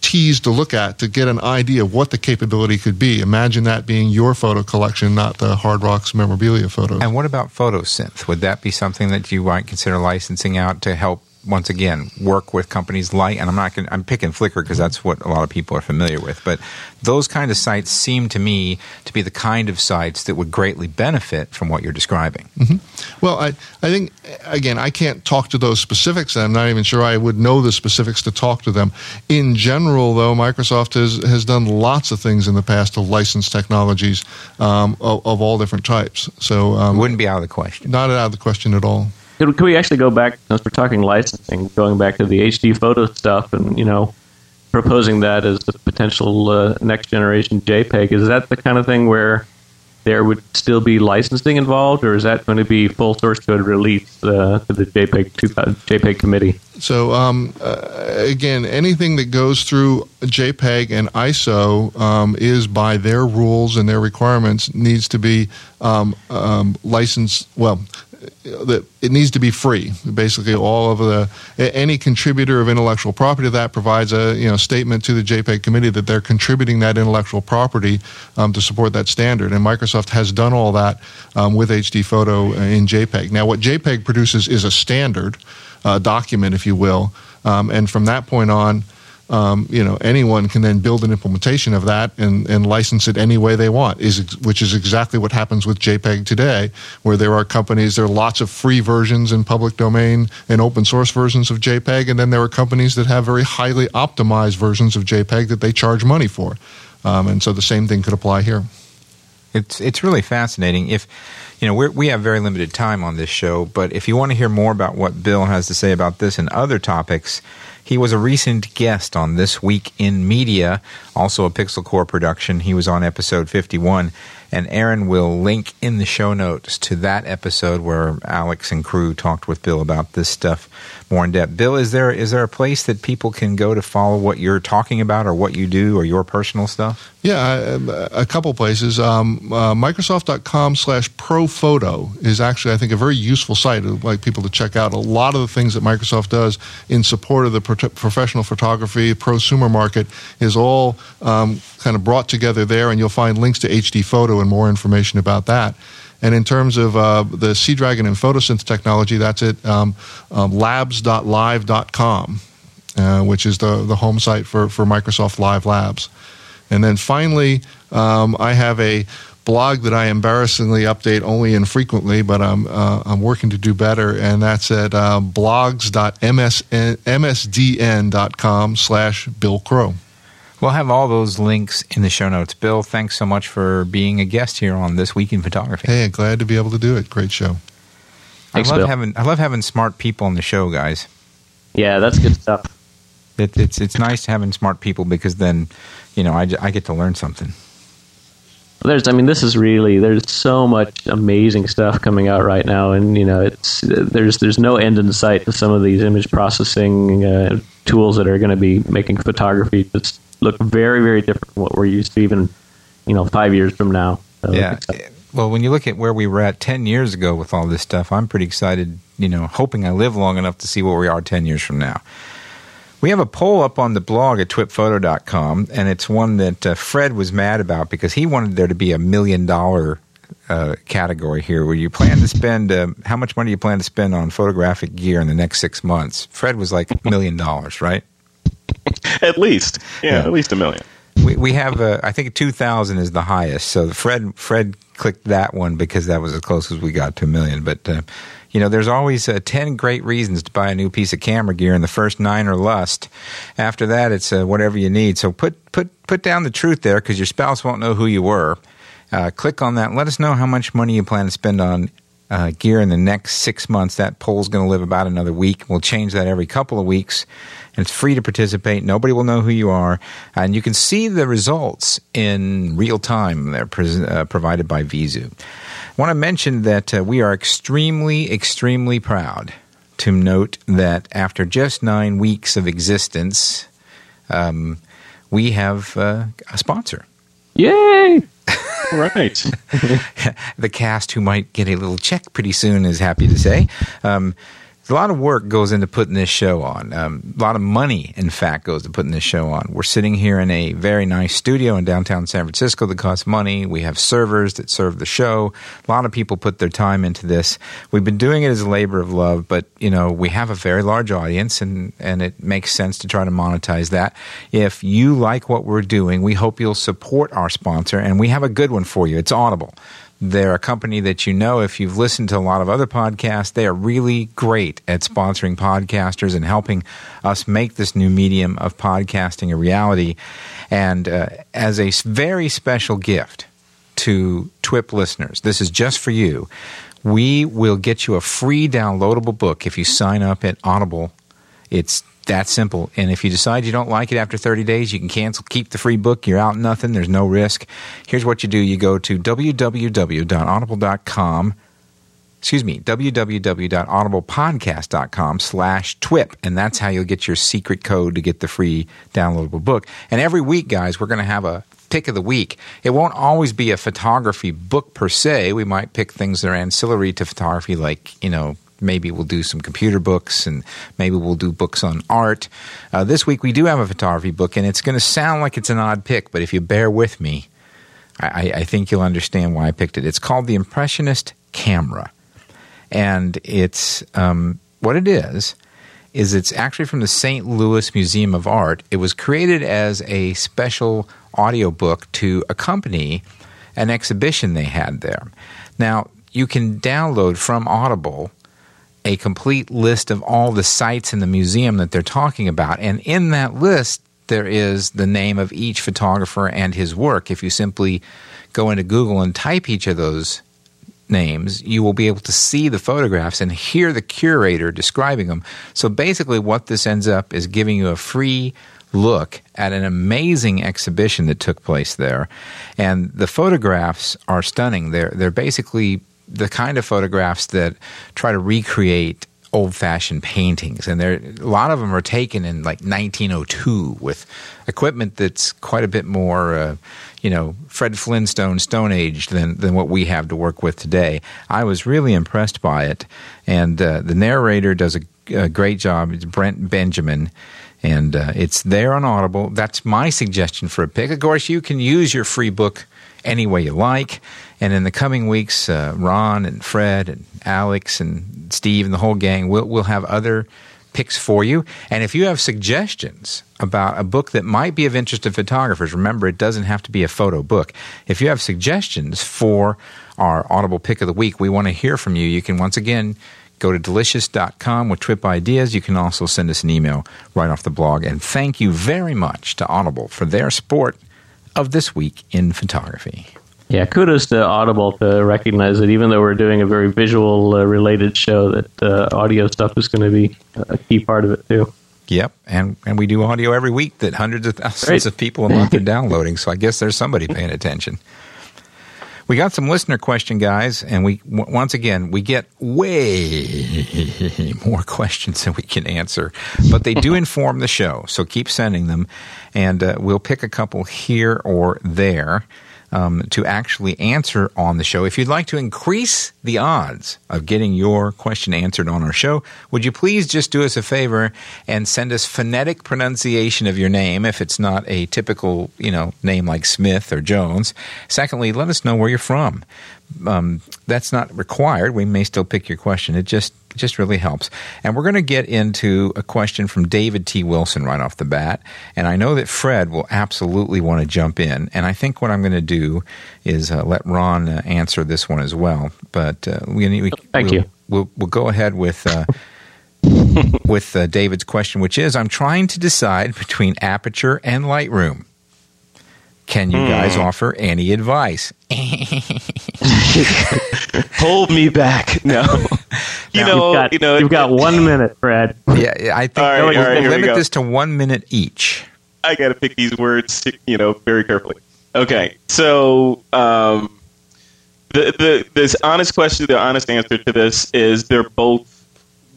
tease to look at to get an idea of what the capability could be. Imagine that being your photo collection, not the Hard Rock's memorabilia photos. And what about photosynth? Would that be something that you might consider licensing out to help once again work with companies like and I'm not gonna, I'm picking Flickr because that's what a lot of people are familiar with, but those kind of sites seem to me to be the kind of sites that would greatly benefit from what you're describing. Well, I, I think, again, I can't talk to those specifics. and I'm not even sure I would know the specifics to talk to them. In general, though, Microsoft has, has done lots of things in the past to license technologies um, of, of all different types. So, um, Wouldn't be out of the question. not out of the question at all. Could, could we actually go back, since we're talking licensing, going back to the HD photo stuff and, you know, proposing that as the potential uh, next generation JPEG? Is that the kind of thing where there would still be licensing involved, or is that going to be full source code release uh, to the JPEG, 2000 JPEG committee? So um, uh, again, anything that goes through JPEG and ISO um, is by their rules and their requirements needs to be um, um, licensed. Well, that it needs to be free. Basically, all of the any contributor of intellectual property to that provides a you know statement to the JPEG committee that they're contributing that intellectual property um, to support that standard. And Microsoft has done all that um, with HD photo in JPEG. Now, what JPEG produces is a standard uh, document, if you will, um, and from that point on. Um, you know, anyone can then build an implementation of that and, and license it any way they want. Is which is exactly what happens with JPEG today, where there are companies. There are lots of free versions in public domain and open source versions of JPEG, and then there are companies that have very highly optimized versions of JPEG that they charge money for. Um, and so the same thing could apply here. It's it's really fascinating. If you know we have very limited time on this show, but if you want to hear more about what Bill has to say about this and other topics, he was a recent guest on this week in media, also a Pixel Corps production. He was on episode fifty one, and Aaron will link in the show notes to that episode where Alex and crew talked with Bill about this stuff more in depth. Bill, is there is there a place that people can go to follow what you're talking about or what you do or your personal stuff? Yeah, a, a couple places. Um, uh, Microsoft.com slash ProPhoto is actually, I think, a very useful site. I'd like people to check out a lot of the things that Microsoft does in support of the pro- professional photography, prosumer market is all um, kind of brought together there, and you'll find links to HD photo and more information about that. And in terms of uh, the Sea Dragon and photosynth technology, that's at um, um, labs.live.com, uh, which is the, the home site for, for Microsoft Live Labs. And then finally, um, I have a blog that I embarrassingly update only infrequently, but I'm uh, I'm working to do better, and that's at uh, blogs.msdn.com slash Bill Crow. We'll have all those links in the show notes. Bill, thanks so much for being a guest here on this week in photography. Hey, glad to be able to do it. Great show. Thanks, I love Bill. having I love having smart people on the show, guys. Yeah, that's good stuff. It, it's it's nice having smart people because then, you know, I, I get to learn something. There's, I mean, this is really there's so much amazing stuff coming out right now, and you know, it's there's there's no end in sight to some of these image processing uh, tools that are going to be making photography just look very very different from what we're used to even you know five years from now. So Yeah. Well, when you look at where we were at ten years ago with all this stuff, I'm pretty excited. You know, hoping I live long enough to see where we are ten years from now. We have a poll up on the blog at twitphoto.com, and it's one that uh, Fred was mad about because he wanted there to be a million dollar uh, category here where you plan to spend uh, how much money you plan to spend on photographic gear in the next six months. Fred was like a million dollars, right? At least, yeah, Yeah. at least a million. We, we have uh, I think two thousand is the highest. So Fred Fred clicked that one because that was as close as we got to a million. But uh, you know, there's always uh, ten great reasons to buy a new piece of camera gear, and the first nine are lust. After that, it's uh, whatever you need. So put put put down the truth there because your spouse won't know who you were. Uh, click on that. Let us know how much money you plan to spend on uh, gear in the next six months. That poll's going to live about another week. We'll change that every couple of weeks, and it's free to participate. Nobody will know who you are, and you can see the results in real time. They're pres uh, provided by Vizu. I want to mention that uh, we are extremely, extremely proud to note that after just nine weeks of existence, um, we have uh, a sponsor. Yay! Right. the cast who might get a little check pretty soon is happy to say. Um, a lot of work goes into putting this show on. Um, a lot of money, in fact, goes to putting this show on. We're sitting here in a very nice studio in downtown San Francisco that costs money. We have servers that serve the show. A lot of people put their time into this. We've been doing it as a labor of love, but you know we have a very large audience, and and it makes sense to try to monetize that. If you like what we're doing, we hope you'll support our sponsor, and we have a good one for you. It's Audible. They're a company that you know if you've listened to a lot of other podcasts, they are really great at sponsoring podcasters and helping us make this new medium of podcasting a reality. And uh, as a very special gift to TWIP listeners, this is just for you. We will get you a free downloadable book if you sign up at Audible. It's that simple. And if you decide you don't like it after 30 days, you can cancel, keep the free book. You're out nothing. There's no risk. Here's what you do you go to www.audible.com. Excuse me, www.audiblepodcast.com slash TWIP. And that's how you'll get your secret code to get the free downloadable book. And every week, guys, we're going to have a pick of the week. It won't always be a photography book per se. We might pick things that are ancillary to photography, like, you know, maybe we'll do some computer books and maybe we'll do books on art. Uh, this week we do have a photography book, and it's going to sound like it's an odd pick, but if you bear with me, I, I think you'll understand why I picked it. It's called The Impressionist Camera. And it's um, what it is is it's actually from the St. Louis Museum of Art. It was created as a special audiobook to accompany an exhibition they had there. Now, you can download from Audible a complete list of all the sites in the museum that they're talking about. And in that list, there is the name of each photographer and his work. If you simply go into Google and type each of those names, you will be able to see the photographs and hear the curator describing them. So basically, what this ends up is giving you a free look at an amazing exhibition that took place there. And the photographs are stunning. They're, they're basically the kind of photographs that try to recreate old fashioned paintings. And there, a lot of them are taken in like 1902 with equipment that's quite a bit more. Uh, you know, Fred Flintstone Stone Age than, than what we have to work with today. I was really impressed by it. And uh, the narrator does a, a great job. It's Brent Benjamin. And uh, it's there on Audible. That's my suggestion for a pick. Of course, you can use your free book any way you like. And in the coming weeks, uh, Ron and Fred and Alex and Steve and the whole gang, we'll, we'll have other picks for you. And if you have suggestions about a book that might be of interest to photographers, remember it doesn't have to be a photo book. If you have suggestions for our Audible Pick of the Week, we want to hear from you. You can once again go to delicious.com with trip ideas. You can also send us an email right off the blog. And thank you very much to Audible for their support of This Week in Photography. Yeah, kudos to Audible to recognize that even though we're doing a very visual uh, related show, that uh, audio stuff is going to be a key part of it too. Yep, and and we do audio every week that hundreds of thousands Great. of people a month are downloading. So I guess there's somebody paying attention. We got some listener question, guys, and we w- once again we get way more questions than we can answer, but they do inform the show. So keep sending them, and uh, we'll pick a couple here or there um, to actually answer on the show. If you'd like to increase the odds of getting your question answered on our show, would you please just do us a favor and send us phonetic pronunciation of your name if it's not a typical, you know, name like Smith or Jones. Secondly, let us know where you're from. Um, that's not required. We may still pick your question. It just just really helps. And we're going to get into a question from David T. Wilson right off the bat. And I know that Fred will absolutely want to jump in. And I think what I'm going to do is uh, let Ron uh, answer this one as well. But uh, we, we, thank we'll, you. We'll, we'll go ahead with. Uh, with uh, David's question, which is I'm trying to decide between Aperture and Lightroom. Can you guys Hmm. offer any advice? Hold me back. No. you Now, know, you've got, you know, you've got one minute, Fred. Yeah, yeah, I think All right, we'll, all right, we'll we limit this to one minute each. I got to pick these words, you know, very carefully. Okay, so um, the the this honest question, the honest answer to this is they're both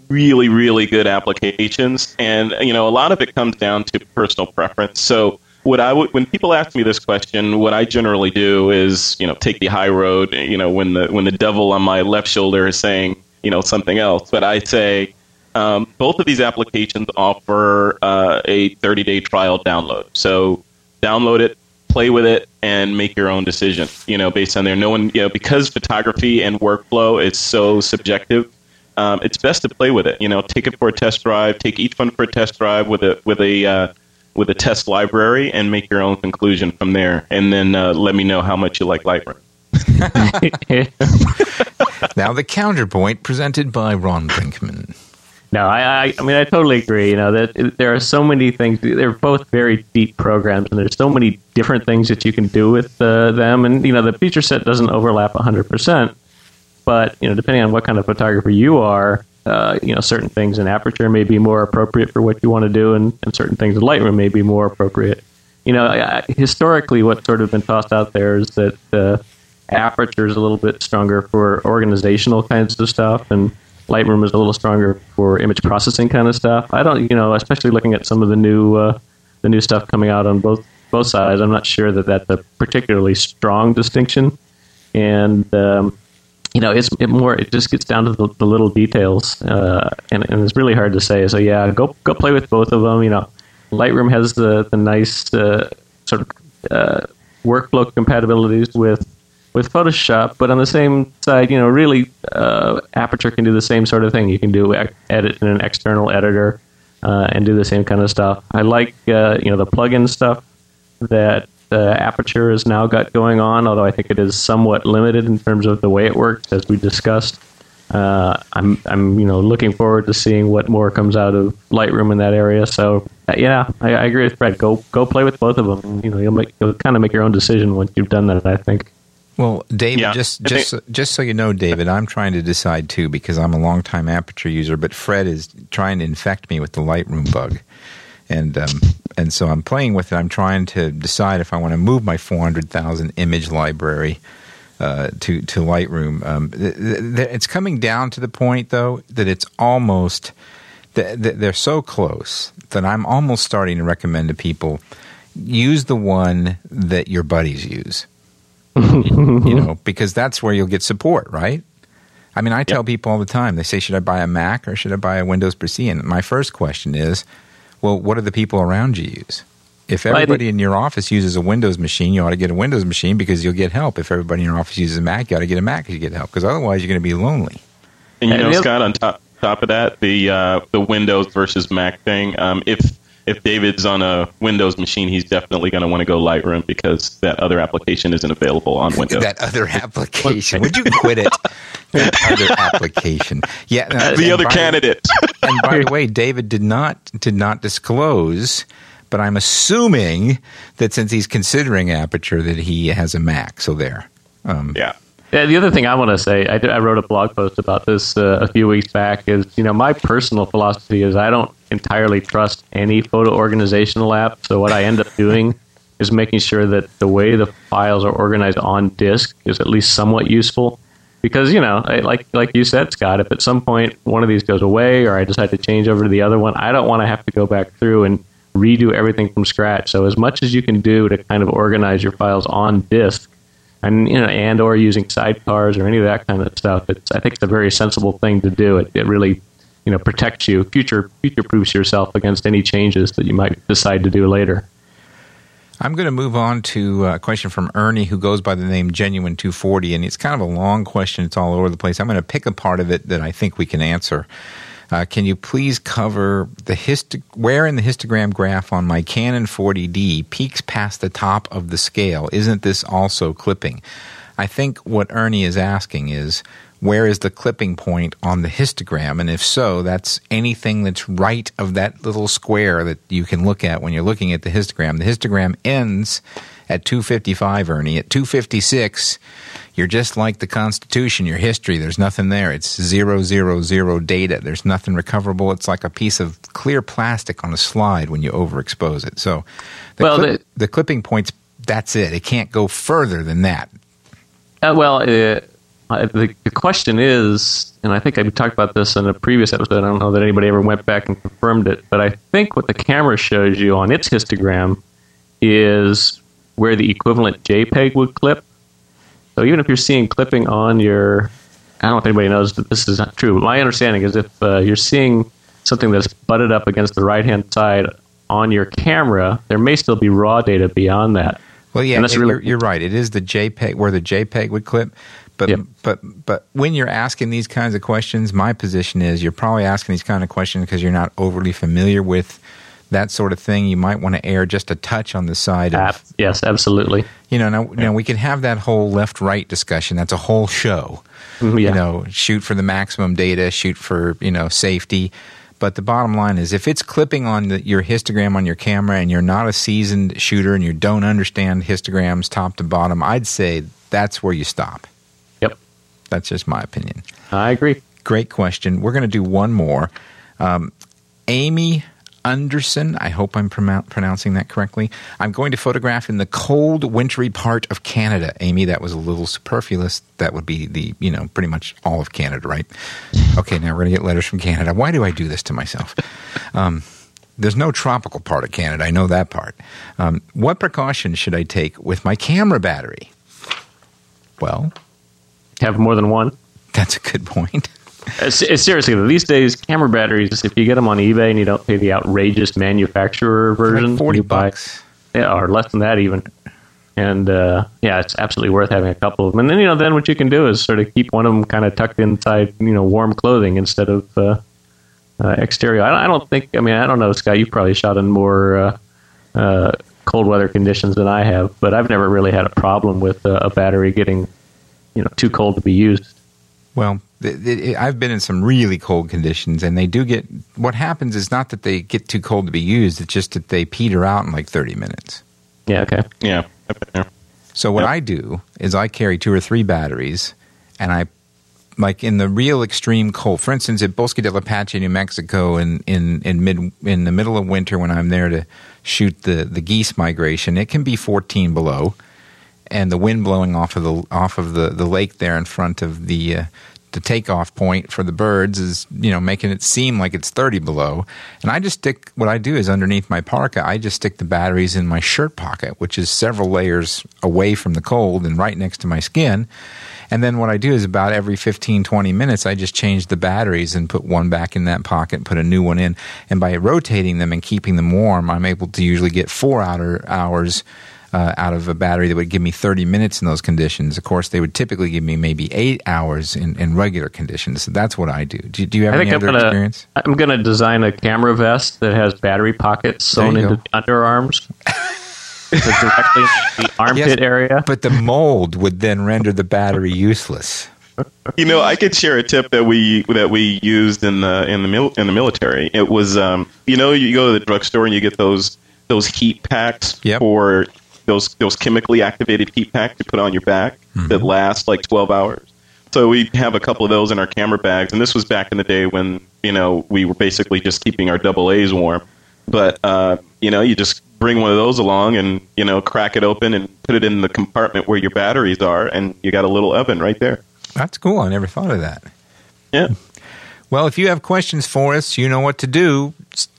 really really good applications, and you know a lot of it comes down to personal preference. So what I would when people ask me this question, what I generally do is you know take the high road. You know when the when the devil on my left shoulder is saying you know something else, but I say. Um, both of these applications offer uh, a 30 day trial download. So download it, play with it, and make your own decision. You know, based on there. No one, you know, because photography and workflow is so subjective. Um, it's best to play with it. You know, take it for a test drive. Take each one for a test drive with a with a uh, with a test library, and make your own conclusion from there. And then uh, let me know how much you like Lightroom. Now, the counterpoint presented by Ron Brinkman. No, I, I, I mean, I totally agree. You know that there are so many things. They're both very deep programs, and there's so many different things that you can do with uh, them. And you know, the feature set doesn't overlap 100, percent but you know, depending on what kind of photographer you are, uh, you know, certain things in Aperture may be more appropriate for what you want to do, and, and certain things in Lightroom may be more appropriate. You know, I, historically, what's sort of been tossed out there is that uh, Aperture is a little bit stronger for organizational kinds of stuff, and Lightroom is a little stronger for image processing kind of stuff. I don't, you know, especially looking at some of the new uh, the new stuff coming out on both both sides. I'm not sure that that's a particularly strong distinction, and um, you know, it's it more. It just gets down to the, the little details, uh, and, and it's really hard to say. So yeah, go go play with both of them. You know, Lightroom has the the nice uh, sort of uh, workflow compatibilities with with Photoshop, but on the same side, you know, really, uh, Aperture can do the same sort of thing. You can do edit in an external editor uh, and do the same kind of stuff. I like uh, you know the plugin stuff that uh, Aperture has now got going on, although I think it is somewhat limited in terms of the way it works, as we discussed. Uh, I'm, I'm, you know, looking forward to seeing what more comes out of Lightroom in that area. So, uh, yeah, I, I agree with Fred. Go, go play with both of them. You know, you'll make, you'll kind of make your own decision once you've done that. I think. Well, David, Yeah, just I just just so you know, David, I'm trying to decide too because I'm a longtime Aperture user, but Fred is trying to infect me with the Lightroom bug, and um, and so I'm playing with it. I'm trying to decide if I want to move my 400,000 image library uh, to to Lightroom. Um, th- th- it's coming down to the point though that it's almost th- th- they're so close that I'm almost starting to recommend to people use the one that your buddies use you know, because that's where you'll get support, right? I mean, I tell people all the time, they say, should I buy a Mac or should I buy a Windows PC? And my first question is, well, what do the people around you use? If everybody in your office uses a Windows machine, you ought to get a Windows machine because you'll get help. If everybody in your office uses a Mac, you ought to get a Mac because you get help. Because otherwise, you're going to be lonely. And you know, Scott, on top top of that, the uh, the Windows versus Mac thing. Um, if if David's on a Windows machine, he's definitely going to want to go Lightroom because that other application isn't available on Windows. That other application. Would you quit it? That other application. Yeah. no, the other by- candidate. and by the way, David did not did not disclose, but I'm assuming that since he's considering Aperture, that he has a Mac. So there. Um, yeah. The other thing I want to say, I, I wrote a blog post about this uh, a few weeks back. Is you know my personal philosophy is I don't entirely trust any photo organizational app. So what I end up doing is making sure that the way the files are organized on disk is at least somewhat useful. Because you know, I, like like you said, Scott, if at some point one of these goes away or I decide to change over to the other one, I don't want to have to go back through and redo everything from scratch. So as much as you can do to kind of organize your files on disk and you know, and or using sidecars or any of that kind of stuff. It's I think it's a very sensible thing to do. It, it really you know protects you, future future proofs yourself against any changes that you might decide to do later. I'm going to move on to a question from Ernie, who goes by the name Genuine 240, and it's kind of a long question. It's all over the place. I'm going to pick a part of it that I think we can answer. Uh, can you please cover the histo- where in the histogram graph on my Canon 40D peaks past the top of the scale? Isn't this also clipping? I think what Ernie is asking is where is the clipping point on the histogram? And if so, that's anything that's right of that little square that you can look at when you're looking at the histogram. The histogram ends at 255, Ernie. At 256, you're just like the Constitution, you're history. There's nothing there. It's zero, zero, zero data. There's nothing recoverable. It's like a piece of clear plastic on a slide when you overexpose it. So the, Well, clip- the- the clipping points, that's it. It can't go further than that. Uh, well, uh, the, the question is, and I think I talked about this in a previous episode. I don't know that anybody ever went back and confirmed it, but I think what the camera shows you on its histogram is where the equivalent JPEG would clip. So even if you're seeing clipping on your, I don't know if anybody knows that this is not true, but my understanding is if uh, you're seeing something that's butted up against the right hand side on your camera, there may still be raw data beyond that. Well, yeah, that's you're, you're right. It is the JPEG where the JPEG would clip. But Yep. but but when you're asking these kinds of questions, my position is you're probably asking these kind of questions because you're not overly familiar with that sort of thing. You might want to err just a touch on the side of yes, absolutely. you know. Now, now we can have that whole left right discussion. That's a whole show. Mm, yeah. You know, shoot for the maximum data, shoot for you know safety. But the bottom line is, if it's clipping on the, your histogram on your camera, and you're not a seasoned shooter and you don't understand histograms top to bottom, I'd say that's where you stop. Yep, That's just my opinion. I agree. Great question. We're going to do one more. Um, Amy Anderson, I hope I'm pronou- pronouncing that correctly. I'm going to photograph in the cold, wintry part of Canada. Amy, that was a little superfluous. That would be the, you know, pretty much all of Canada, right? Okay, now we're going to get letters from Canada. Why do I do this to myself? Um, there's no tropical part of Canada. I know that part. Um, what precautions should I take with my camera battery? Well, Have more than one. that's a good point. Uh, seriously, these days, camera batteries, if you get them on eBay and you don't pay the outrageous manufacturer version, Like 40 you buy- bucks. yeah, or less than that even. And uh, yeah, it's absolutely worth having a couple of them. And then you know, then what you can do is sort of keep one of them kind of tucked inside, you know, warm clothing instead of uh, uh, exterior. I, I don't think. I mean, I don't know, Scott. You probably shot in more uh, uh, cold weather conditions than I have, but I've never really had a problem with uh, a battery getting, you know, too cold to be used. Well, th- th- I've been in some really cold conditions, and they do get. What happens is not that they get too cold to be used; it's just that they peter out in like thirty minutes. Yeah. Okay. Yeah. I've been there. So what Yep. I do is I carry two or three batteries, and I, like in the real extreme cold. For instance, at Bosque del Apache, New Mexico, in in in mid in the middle of winter when I'm there to shoot the the geese migration, it can be fourteen below, and the wind blowing off of the off of the the lake there in front of the. Uh, the takeoff point for the birds is, you know, making it seem like it's 30 below. And I just stick, what I do is underneath my parka, I just stick the batteries in my shirt pocket, which is several layers away from the cold and right next to my skin. And then what I do is about every 15, 20 minutes, I just change the batteries and put one back in that pocket put a new one in. And by rotating them and keeping them warm, I'm able to usually get four outer hours uh, out of a battery that would give me 30 minutes in those conditions. Of course, they would typically give me maybe eight hours in, in regular conditions. So that's what I do. Do, do you have I any think I'm other gonna experience? I'm gonna design a camera vest that has battery pockets sewn There you into the underarms. so directly in the armpit Yes, area. But the mold would then render the battery useless. You know, I could share a tip that we that we used in the in the mil, in the military. It was, um, you know, you go to the drugstore and you get those those heat packs Yep. for those those chemically activated heat packs you put on your back that last like twelve hours. So we have a couple of those in our camera bags, and this was back in the day when you know we were basically just keeping our double A's warm. But uh, you know, you just bring one of those along and you know crack it open and put it in the compartment where your batteries are, and you got a little oven right there. That's cool. I never thought of that. Yeah. Well, if you have questions for us, you know what to do.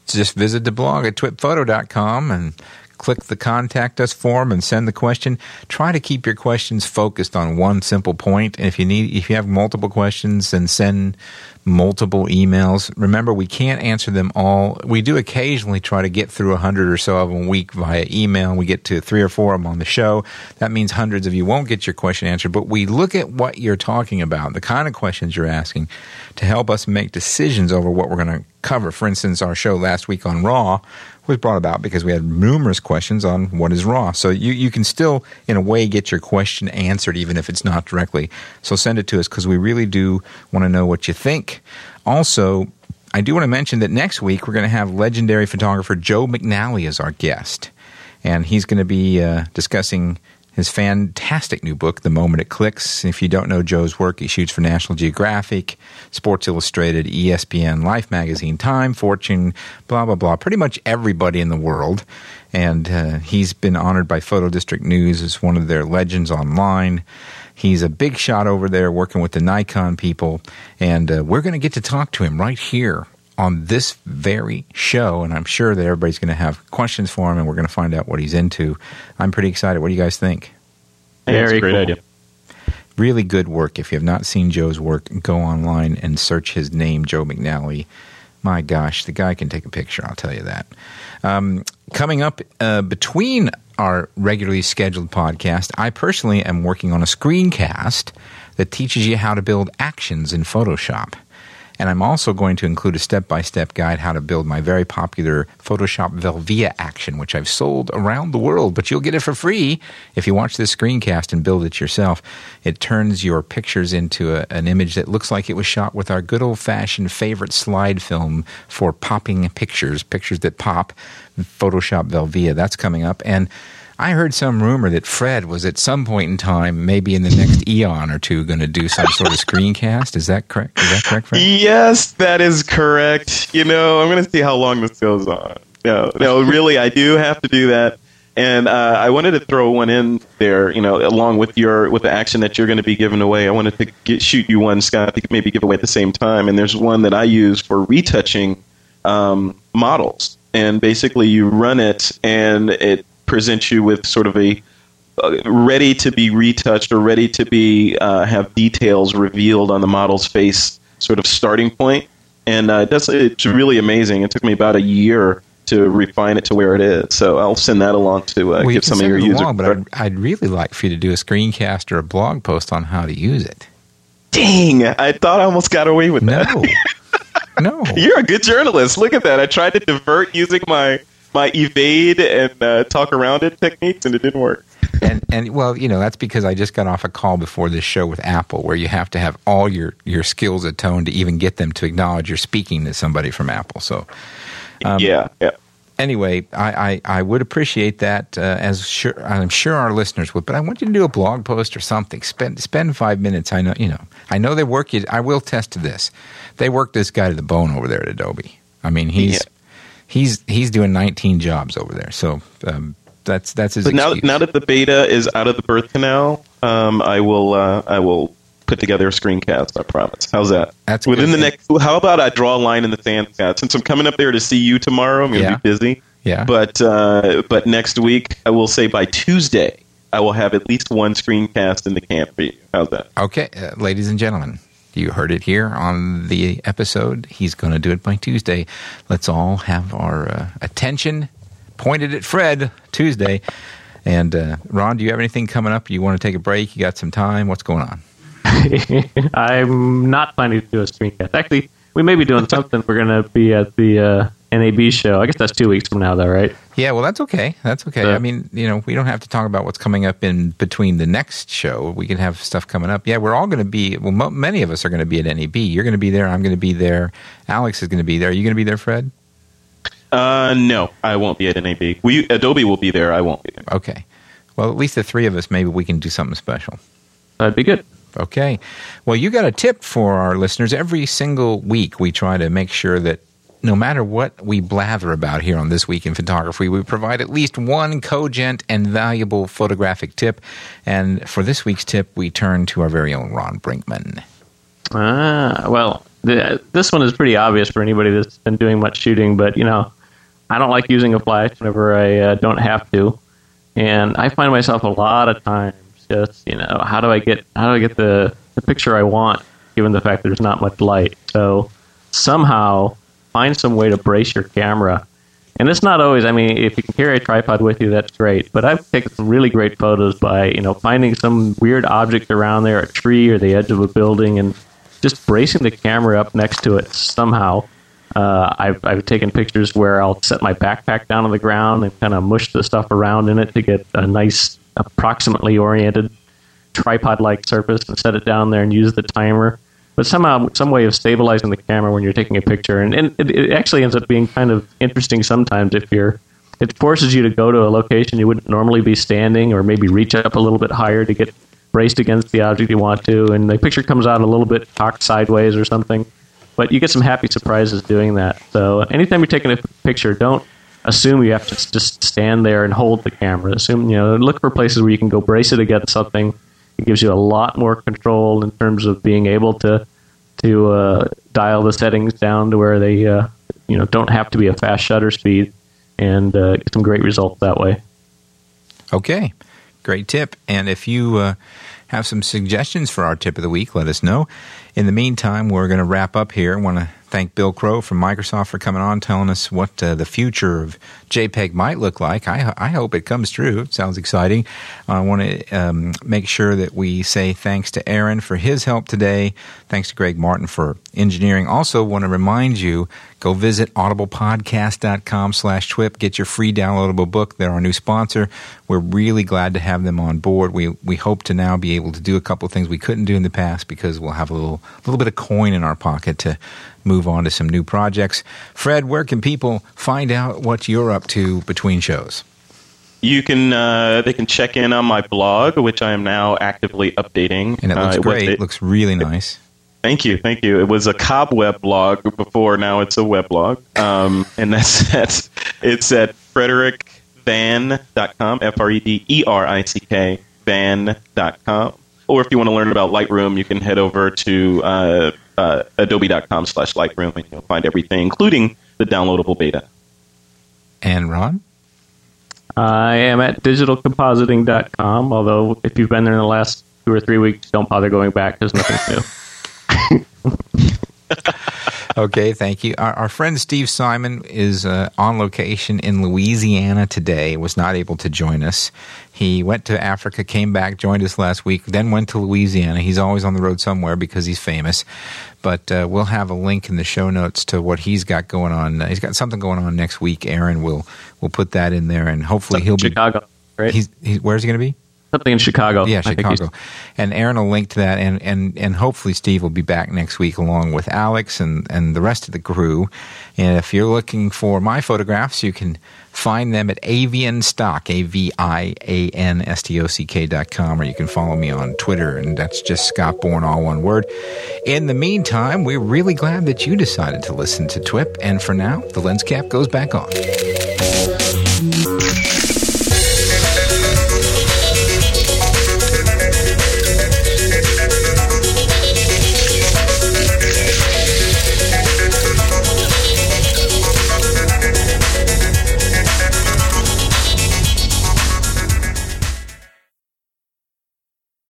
Just visit the blog at twitphoto.com and click the contact us form and send the question. Try to keep your questions focused on one simple point. And if you need if you have multiple questions, then send multiple emails. Remember, we can't answer them all. We do occasionally try to get through a hundred or so of them a week via email. We get to three or four of them on the show. That means hundreds of you won't get your question answered, but we look at what you're talking about, the kind of questions you're asking to help us make decisions over what we're going to cover. For instance, our show last week on Raw was brought about because we had numerous questions on what is Raw. So you, you can still, in a way, get your question answered even if it's not directly. So send it to us because we really do want to know what you think. Also, I do want to mention that next week we're going to have legendary photographer Joe McNally as our guest. And he's going to be uh, discussing his fantastic new book, The Moment It Clicks. If you don't know Joe's work, he shoots for National Geographic, Sports Illustrated, ESPN, Life Magazine, Time, Fortune, blah, blah, blah. Pretty much everybody in the world. And uh, he's been honored by Photo District News as one of their legends online. He's a big shot over there working with the Nikon people. And uh, we're going to get to talk to him right here on this very show, and I'm sure that everybody's going to have questions for him, and we're going to find out what he's into. I'm pretty excited. What do you guys think? Hey, that's a Very great cool. idea. Really good work. If you have not seen Joe's work, go online and search his name, Joe McNally. My gosh, the guy can take a picture, I'll tell you that. Um, coming up uh, between our regularly scheduled podcast, I personally am working on a screencast that teaches you how to build actions in Photoshop. And I'm also going to include a step by step guide how to build my very popular Photoshop Velvia action, which I've sold around the world, but you'll get it for free if you watch this screencast and build it yourself. It turns your pictures into a, an image that looks like it was shot with our good old fashioned favorite slide film for popping pictures, pictures that pop, Photoshop Velvia. That's coming up. And I heard some rumor that Fred was at some point in time, maybe in the next eon or two, going to do some sort of screencast. Is that correct? Is that correct, Fred? Yes, that is correct. You know, I'm going to see how long this goes on. No, no, really, I do have to do that. And uh, I wanted to throw one in there, you know, along with your with the action that you're going to be giving away. I wanted to get, shoot you one, Scott, to maybe give away at the same time. And there's one that I use for retouching um, models. And basically, you run it, and it presents you with sort of a uh, ready to be retouched or ready to be uh, have details revealed on the model's face sort of starting point. And uh, that's it's really amazing. It took me about a year to refine it to where it is. So i'll send that along to uh, Well, give some of your users along, but I'd, I'd really like for you to do a screencast or a blog post on how to use it. dang! I thought i almost got away with that. No, no. you're a good journalist. Look at that. I tried to divert using my my evade and uh, talk around it techniques and it didn't work and and well, you know, that's because I just got off a call before this show with Apple, where you have to have all your your skills atoned to even get them to acknowledge you're speaking to somebody from Apple. So Um, yeah yeah anyway, I, I, I would appreciate that uh, as sure I'm sure our listeners would. But I want you to do a blog post or something. Spend spend five minutes. I know you know. I know they work. You. I will test this. They work this guy to the bone over there at Adobe. I mean, he's Yeah. He's he's doing 19 jobs over there. So um, that's that's his. But now, excuse. now that the beta is out of the birth canal, um, I will uh, I will put together a screencast. I promise. How's that? That's within the next. How about I draw a line in the sand, Scott? Since I'm coming up there to see you tomorrow, I'm going to Yeah. be busy. Yeah. But uh, but next week, I will say by Tuesday, I will have at least one screencast in the camp for you. How's that? Okay, uh, ladies and gentlemen, you heard it here on the episode. He's going to do it by Tuesday. Let's all have our uh, attention pointed at Fred Tuesday. And uh, Ron, do you have anything coming up? You want to take a break? You got some time? What's going on? I'm not planning to do a screencast. Actually, we may be doing something. We're going to be at the uh, NAB show. I guess that's two weeks from now, though, right? Yeah, well, that's okay. That's okay. Yeah. I mean, you know, we don't have to talk about what's coming up in between the next show. We can have stuff coming up. Yeah, we're all going to be. Well, mo- many of us are going to be at NAB. You're going to be there. I'm going to be there. Alex is going to be there. Are you going to be there, Fred? Uh, no, I won't be at NAB. We Adobe will be there. I won't be there. Okay. Well, at least the three of us, maybe we can do something special. That'd be good. Okay. Well, you got a tip for our listeners. Every single week, we try to make sure that no matter what we blather about here on This Week in Photography, we provide at least one cogent and valuable photographic tip. And for this week's tip, we turn to our very own Ron Brinkman. Ah, well, the, this one is pretty obvious for anybody that's been doing much shooting, but you know, I don't like using a flash whenever I uh, don't have to, and I find myself a lot of times just you know, how do I get how do I get the the picture I want? given the fact there's not much light. So somehow find some way to brace your camera. And it's not always. I mean, if you can carry a tripod with you, that's great. But I've taken some really great photos by you know finding some weird object around there, a tree or the edge of a building, and just bracing the camera up next to it somehow. Uh, I've, I've taken pictures where I'll set my backpack down on the ground and kind of mush the stuff around in it to get a nice, approximately oriented tripod like surface and set it down there and use the timer. But somehow, some way of stabilizing the camera when you're taking a picture. And, and it, it actually ends up being kind of interesting sometimes if you're. It forces you to go to a location you wouldn't normally be standing, or maybe reach up a little bit higher to get braced against the object you want to, and the picture comes out a little bit cocked sideways or something. But you get some happy surprises doing that. So anytime you're taking a picture, don't assume you have to just stand there and hold the camera. Assume you know look for places where you can go brace it against something it gives you a lot more control in terms of being able to to uh, dial the settings down to where they uh, you know don't have to be a fast shutter speed, and uh, get some great results that way. Okay, great tip. And if you uh, have some suggestions for our tip of the week, let us know. In the meantime, we're going to wrap up here. I want to thank Bill Crow from Microsoft for coming on, telling us what uh, the future of JPEG might look like. I, I hope it comes true. It sounds exciting. I want to um, make sure that we say thanks to Aaron for his help today. Thanks to Greg Martin for engineering. Also, want to remind you go visit audiblepodcast.com slash twip. Get your free downloadable book. They're our new sponsor. We're really glad to have them on board. We we hope to now be able to do a couple of things we couldn't do in the past because we'll have a little little bit of coin in our pocket to move on to some new projects. Fred, where can people find out what you're up to between shows? You can uh, they can check in on my blog, which I am now actively updating, and it looks uh, great. It looks really nice. Thank you, thank you. It was a cobweb blog before, now it's a weblog, um, and that's that's it's at frederickvan.com, f r e d e r i c k van.com. Or if you want to learn about Lightroom, you can head over to uh, uh, adobe.com slash Lightroom and you'll find everything, including the downloadable beta. And Ron? I am at digitalcompositing.com, although if you've been there in the last two or three weeks, don't bother going back because nothing new. okay, thank you. Our, our, friend Steve Simon is uh, on location in Louisiana today. Was not able to join us. He went to Africa, came back, joined us last week, then went to Louisiana. He's always on the road somewhere because he's famous. But uh, we'll have a link in the show notes to what he's got going on. Uh, he's got something going on next week. Aaron will will put that in there, and hopefully he'll Chicago, be Chicago. Right? He's, he's where's he going to be? Something in Chicago. Yeah, Chicago. And Aaron will link to that, and, and, and hopefully Steve will be back next week along with Alex and, and the rest of the crew. And if you're looking for my photographs, you can find them at Avian Stock, A V I A N S T O C K dot com, or you can follow me on Twitter, and that's just Scott Bourne, all one word. In the meantime, we're really glad that you decided to listen to TWIP, and for now, the lens cap goes back on.